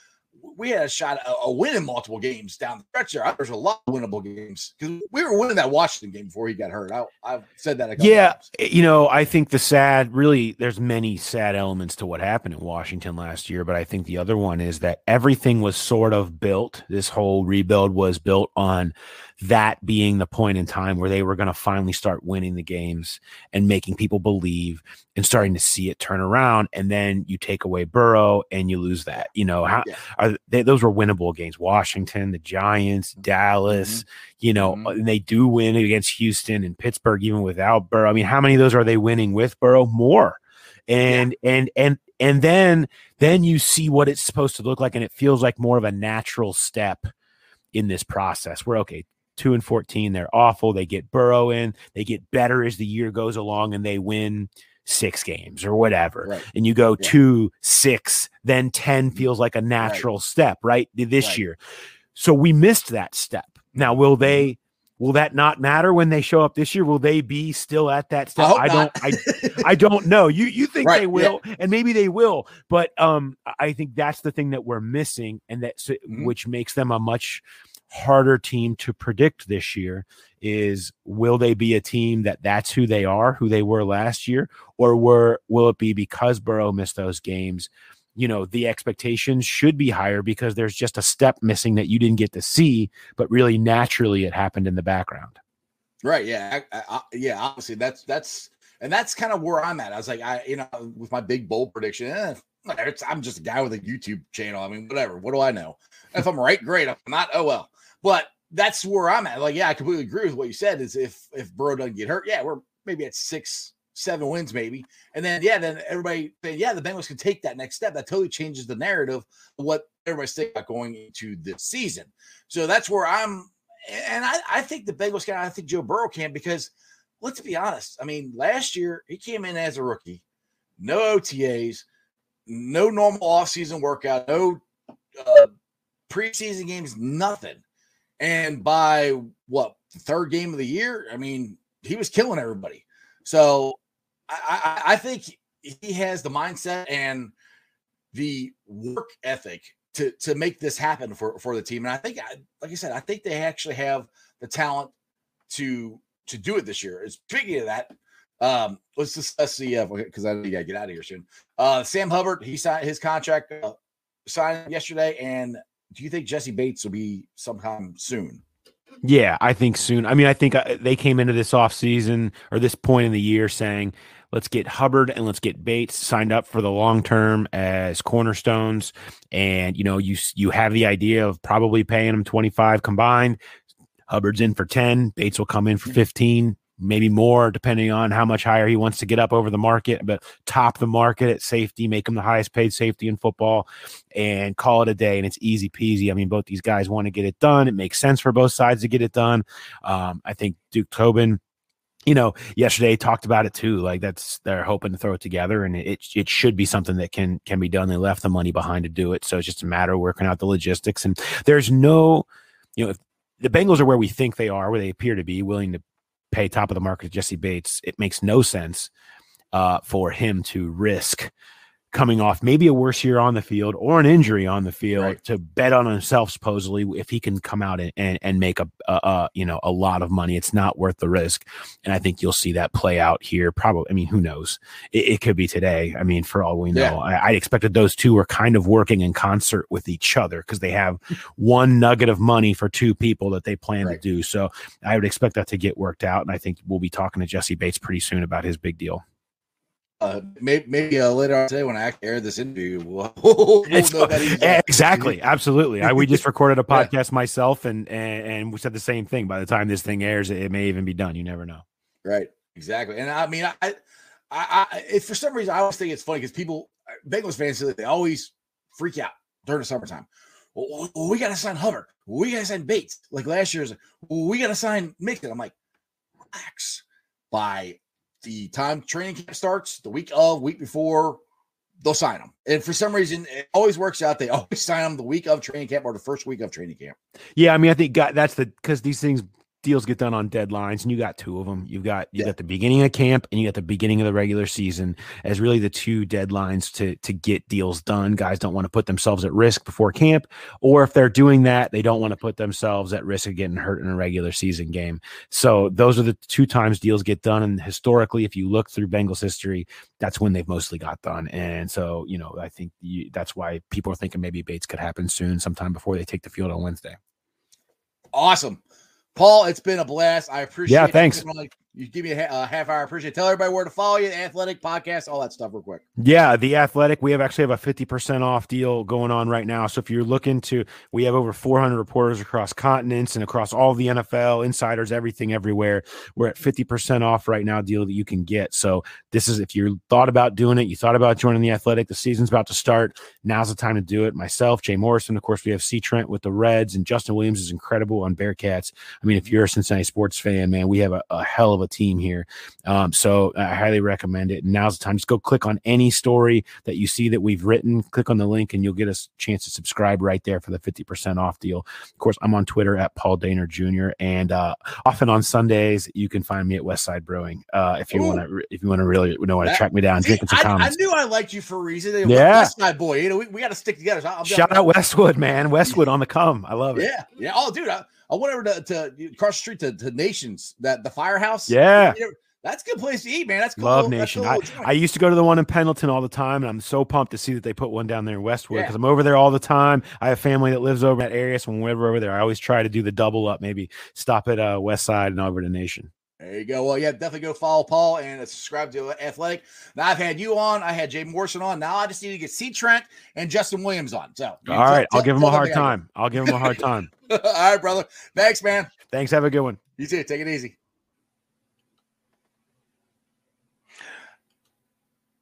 we had a shot a, a win in multiple games down the stretch there. There's a lot of winnable games because we were winning that Washington game before he got hurt. I, I've said that. yeah, times. Eh, you know, I think the sad, really, there's many sad elements to what happened in Washington last year, but I think the other one is that everything was sort of built. This whole rebuild was built on that being the point in time where they were going to finally start winning the games and making people believe and starting to see it turn around. And then you take away Burrow and you lose that. You know, how yeah. are they, those were winnable games? Washington, the Giants, mm-hmm. Dallas, mm-hmm. you know, mm-hmm. and they do win against Houston and Pittsburgh, even without Burrow. I mean, how many of those are they winning with Burrow? More. And, yeah. and, and, and then, then you see what it's supposed to look like, and it feels like more of a natural step in this process. Where okay, two and 14. They're awful. They get Burrow in, they get better as the year goes along, and they win six games or whatever. Right. And you go yeah. two, six, then 10 mm-hmm. feels like a natural right. step, right? This right. year. So we missed that step. Now, will mm-hmm. they? Will that not matter when they show up this year? Will they be still at that step? I, I don't. I, I don't know. You you think they will, yeah. and maybe they will, but um, I think that's the thing that we're missing, and that mm-hmm. which makes them a much harder team to predict this year is will they be a team that that's who they are, who they were last year, or were will it be because Burrow missed those games? You know, the expectations should be higher because there's just a step missing that you didn't get to see, but really naturally it happened in the background. Right. Yeah. I, I, yeah. Obviously, that's that's and that's kind of where I'm at. I was like, I you know, with my big bold prediction, eh, I'm just a guy with a YouTube channel. I mean, whatever. What do I know? If I'm right, great. If I'm not, oh well. But that's where I'm at. Like, yeah, I completely agree with what you said. Is if if Burrow doesn't get hurt, yeah, we're maybe at six, seven wins, maybe. And then yeah, then everybody saying, yeah, the Bengals can take that next step. That totally changes the narrative of what everybody's thinking about going into this season. So that's where I'm and I, I think the Bengals can, I think Joe Burrow can because let's be honest. I mean, last year he came in as a rookie, no OTAs, no normal offseason workout, no uh, preseason games, nothing. And by what third game of the year, I mean, he was killing everybody. So I, I, I think he has the mindset and the work ethic to to make this happen for for the team. And I think, like I said, I think they actually have the talent to to do it this year. Speaking of that, um, let's discuss the because uh, I know you gotta get out of here soon. Uh, Sam Hubbard, he signed his contract uh, signed yesterday, and do you think Jessie Bates will be sometime soon? Yeah, I think soon. I mean, I think uh, they came into this off season or this point in the year saying, let's get Hubbard and let's get Bates signed up for the long term as cornerstones. And you know, you you have the idea of probably paying them 25 combined. Hubbard's in for 10, Bates will come in for 15 maybe more depending on how much higher he wants to get up over the market, but top the market at safety, make him the highest paid safety in football and call it a day. And it's easy peasy. I mean, both these guys want to get it done. It makes sense for both sides to get it done. Um, I think Duke Tobin you know, yesterday talked about it too. Like that's they're hoping to throw it together, and it it should be something that can can be done. They left the money behind to do it, so it's just a matter of working out the logistics. And there's no, you know, if the Bengals are where we think they are, where they appear to be, willing to pay top of the market Jessie Bates, it makes no sense uh, for him to risk coming off maybe a worse year on the field or an injury on the field right. to bet on himself supposedly if he can come out and, and, and make a, a, a, you know a lot of money. It's not worth the risk. And i think you'll see that play out here probably i mean who knows? It, it could be today. I mean for all we know yeah. I, I, expected those two were kind of working in concert with each other because they have one nugget of money for two people that they plan right. to do. So i would expect that to get worked out. And i think we'll be talking to jessie bates pretty soon about his big deal uh, maybe, maybe uh, later on today when I actually air this interview, we'll, we'll exactly, absolutely. I we just recorded a podcast yeah. myself, and, and and we said the same thing. By the time this thing airs, it, it may even be done. You never know. Right. Exactly. And I mean, I, I, I if for some reason I always think it's funny because people, Bengals fans, they always freak out during the summertime. Well, we got to sign Hubbard. We got to sign Bates. Like last year's, we got to sign Mixon. I'm like, relax. By the time training camp starts, the week of, week before, they'll sign them. And for some reason, it always works out. They always sign them the week of training camp or the first week of training camp. Yeah, I mean, I think that's the because these things deals get done on deadlines, and you got two of them. You've got you yeah. got the beginning of camp and you got the beginning of the regular season as really the two deadlines to to get deals done. Guys don't want to put themselves at risk before camp, or if they're doing that, they don't want to put themselves at risk of getting hurt in a regular season game. So those are the two times deals get done. And historically, if you look through Bengals history, that's when they've mostly got done. And so you know, I think you, that's why people are thinking maybe Bates could happen soon, sometime before they take the field on Wednesday. Awesome. Paul, it's been a blast. I appreciate. Yeah, thanks. You give me a, a, half hour. Appreciate. It. Tell everybody where to follow you, the Athletic Podcast, all that stuff, real quick. Yeah, the Athletic. We have actually have a fifty percent off deal going on right now. So if you're looking to, we have over four hundred reporters across continents and across all the NFL insiders, everything, everywhere. We're at fifty percent off right now. Deal that you can get. So this is if you thought about doing it, you thought about joining the Athletic. The season's about to start. Now's the time to do it. Myself, Jay Morrison, of course, we have C Trent with the Reds, and Justin Williams is incredible on Bearcats. I mean, if you're a Cincinnati sports fan, man, we have a, a hell of a team here. Um, so I highly recommend it. Now's the time. Just go click on any story that you see that we've written. Click on the link, and you'll get a chance to subscribe right there for the 50% off deal. Of course, I'm on Twitter at Paul Dehner Jr. And uh, often on Sundays, you can find me at Westside Brewing. Uh, if you want to, if you want to really know how to track me down, see, drinking some I, comments. I knew I liked you for a reason. Yeah, Westside boy. You know, we, we got to stick together. So Shout out Westwood, man. Westwood on the come. I love it. Yeah, yeah. Oh, dude, I, I went over to, to across the street to, to Nations, that the firehouse. Yeah. That's a good place to eat, man. That's cool. Love Nation. I, I, used to go to the one in Pendleton all the time, and I'm so pumped to see that they put one down there in Westwood because yeah. I'm over there all the time. I have family that lives over that area, so when we're over there, I always try to do the double up, maybe stop at uh, West Side and over to Nation. There you go. Well, yeah, definitely go follow Paul and subscribe to Athletic. Now I've had you on. I had Jay Morrison on. Now I just need to get C Trent and Justin Williams on. So, all right, I'll give him a hard time. I'll give him a hard time. all right, brother. Thanks, man. Thanks. Have a good one. You too. Take it easy.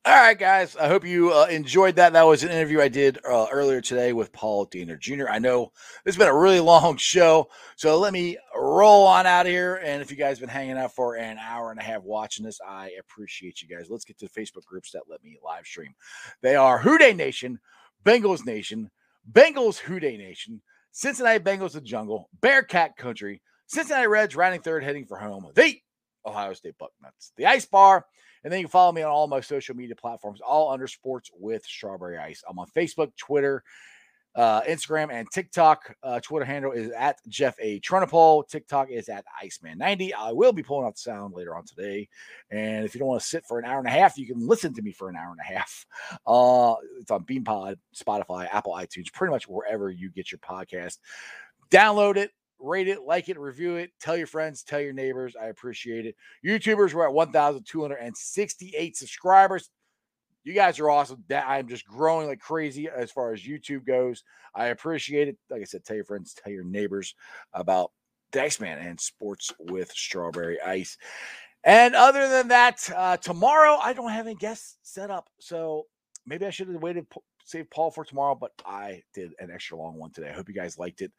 All right, guys. I hope you uh, enjoyed that. That was an interview I did uh, earlier today with Paul Dehner Jr. I know has been a really long show, so let me roll on out of here. And if you guys have been hanging out for an hour and a half watching this, I appreciate you guys. Let's get to the Facebook groups that let me live stream. They are Who Dey Nation, Bengals Nation, Bengals Who Dey Nation, Cincinnati Bengals the Jungle, Bearcat Country, Cincinnati Reds riding third, heading for home. The Ohio State Bucknuts, the Ice Bar. And then you can follow me on all my social media platforms, all under sports with strawberry ice. I'm on Facebook, Twitter, uh, Instagram, and TikTok. Uh, Twitter handle is at Jeff A. Trunapole. TikTok is at Iceman90. I will be pulling out the sound later on today. And if you don't want to sit for an hour and a half, you can listen to me for an hour and a half. Uh, it's on BeanPod, Spotify, Apple iTunes, pretty much wherever you get your podcast. Download it, rate it, like it, review it, tell your friends, tell your neighbors. I appreciate it. YouTubers, we're at 1,268 subscribers. You guys are awesome. I'm just growing like crazy as far as YouTube goes. I appreciate it. Like I said, tell your friends, tell your neighbors about Dexman and sports with strawberry ice. And other than that, uh, tomorrow I don't have any guests set up. So maybe I should have waited, save Paul for tomorrow, but I did an extra long one today. I hope you guys liked it.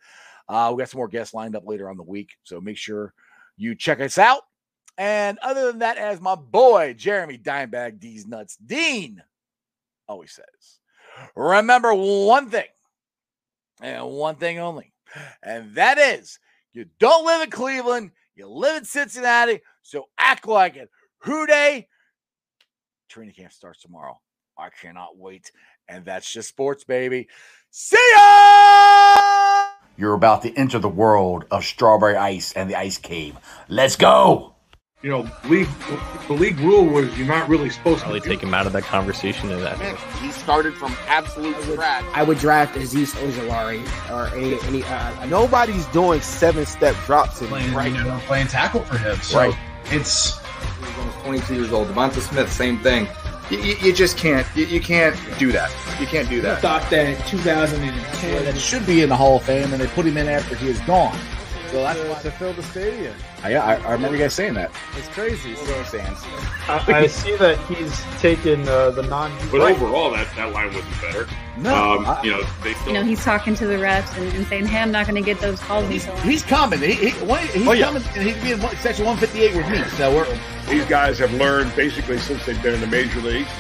Uh, we got some more guests lined up later on the week, so make sure you check us out. And other than that, as my boy Jeremy Dimebag D's Nuts Dean always says, remember one thing and one thing only, and that is you don't live in Cleveland, you live in Cincinnati, so act like it. Who Dey training camp starts tomorrow. I cannot wait. And that's just sports, baby. See ya! You're about to enter the world of strawberry ice and the ice cave. Let's go! You know, league, the league rule was you're not really supposed Probably to take him out of that conversation and that. He started from absolute scratch. I would draft Azeez Ojulari or any any. Uh, Nobody's doing seven step drops in playing, Right. you know, playing tackle for him. So Right. it's He's almost 22 years old. Devonta Smith, same thing. You, you, you just can't. You, you can't do that. You can't do I that. thought that 2010 that should be in the Hall of Fame, and they put him in after he is gone. So that's why. to fill the stadium. I, I, I remember you guys saying that. It's crazy. Still stands. I, I see that he's taken uh, the non. But overall, that, that line wasn't better. No, Um, I- you know, they still. You know, he's talking to the refs and, and saying, "Hey, I'm not going to get those calls." he's, until he's coming. He, he, when- he's Oh, yeah. coming, and he's being section 158 with me. So we're These guys have learned basically since they've been in the major leagues.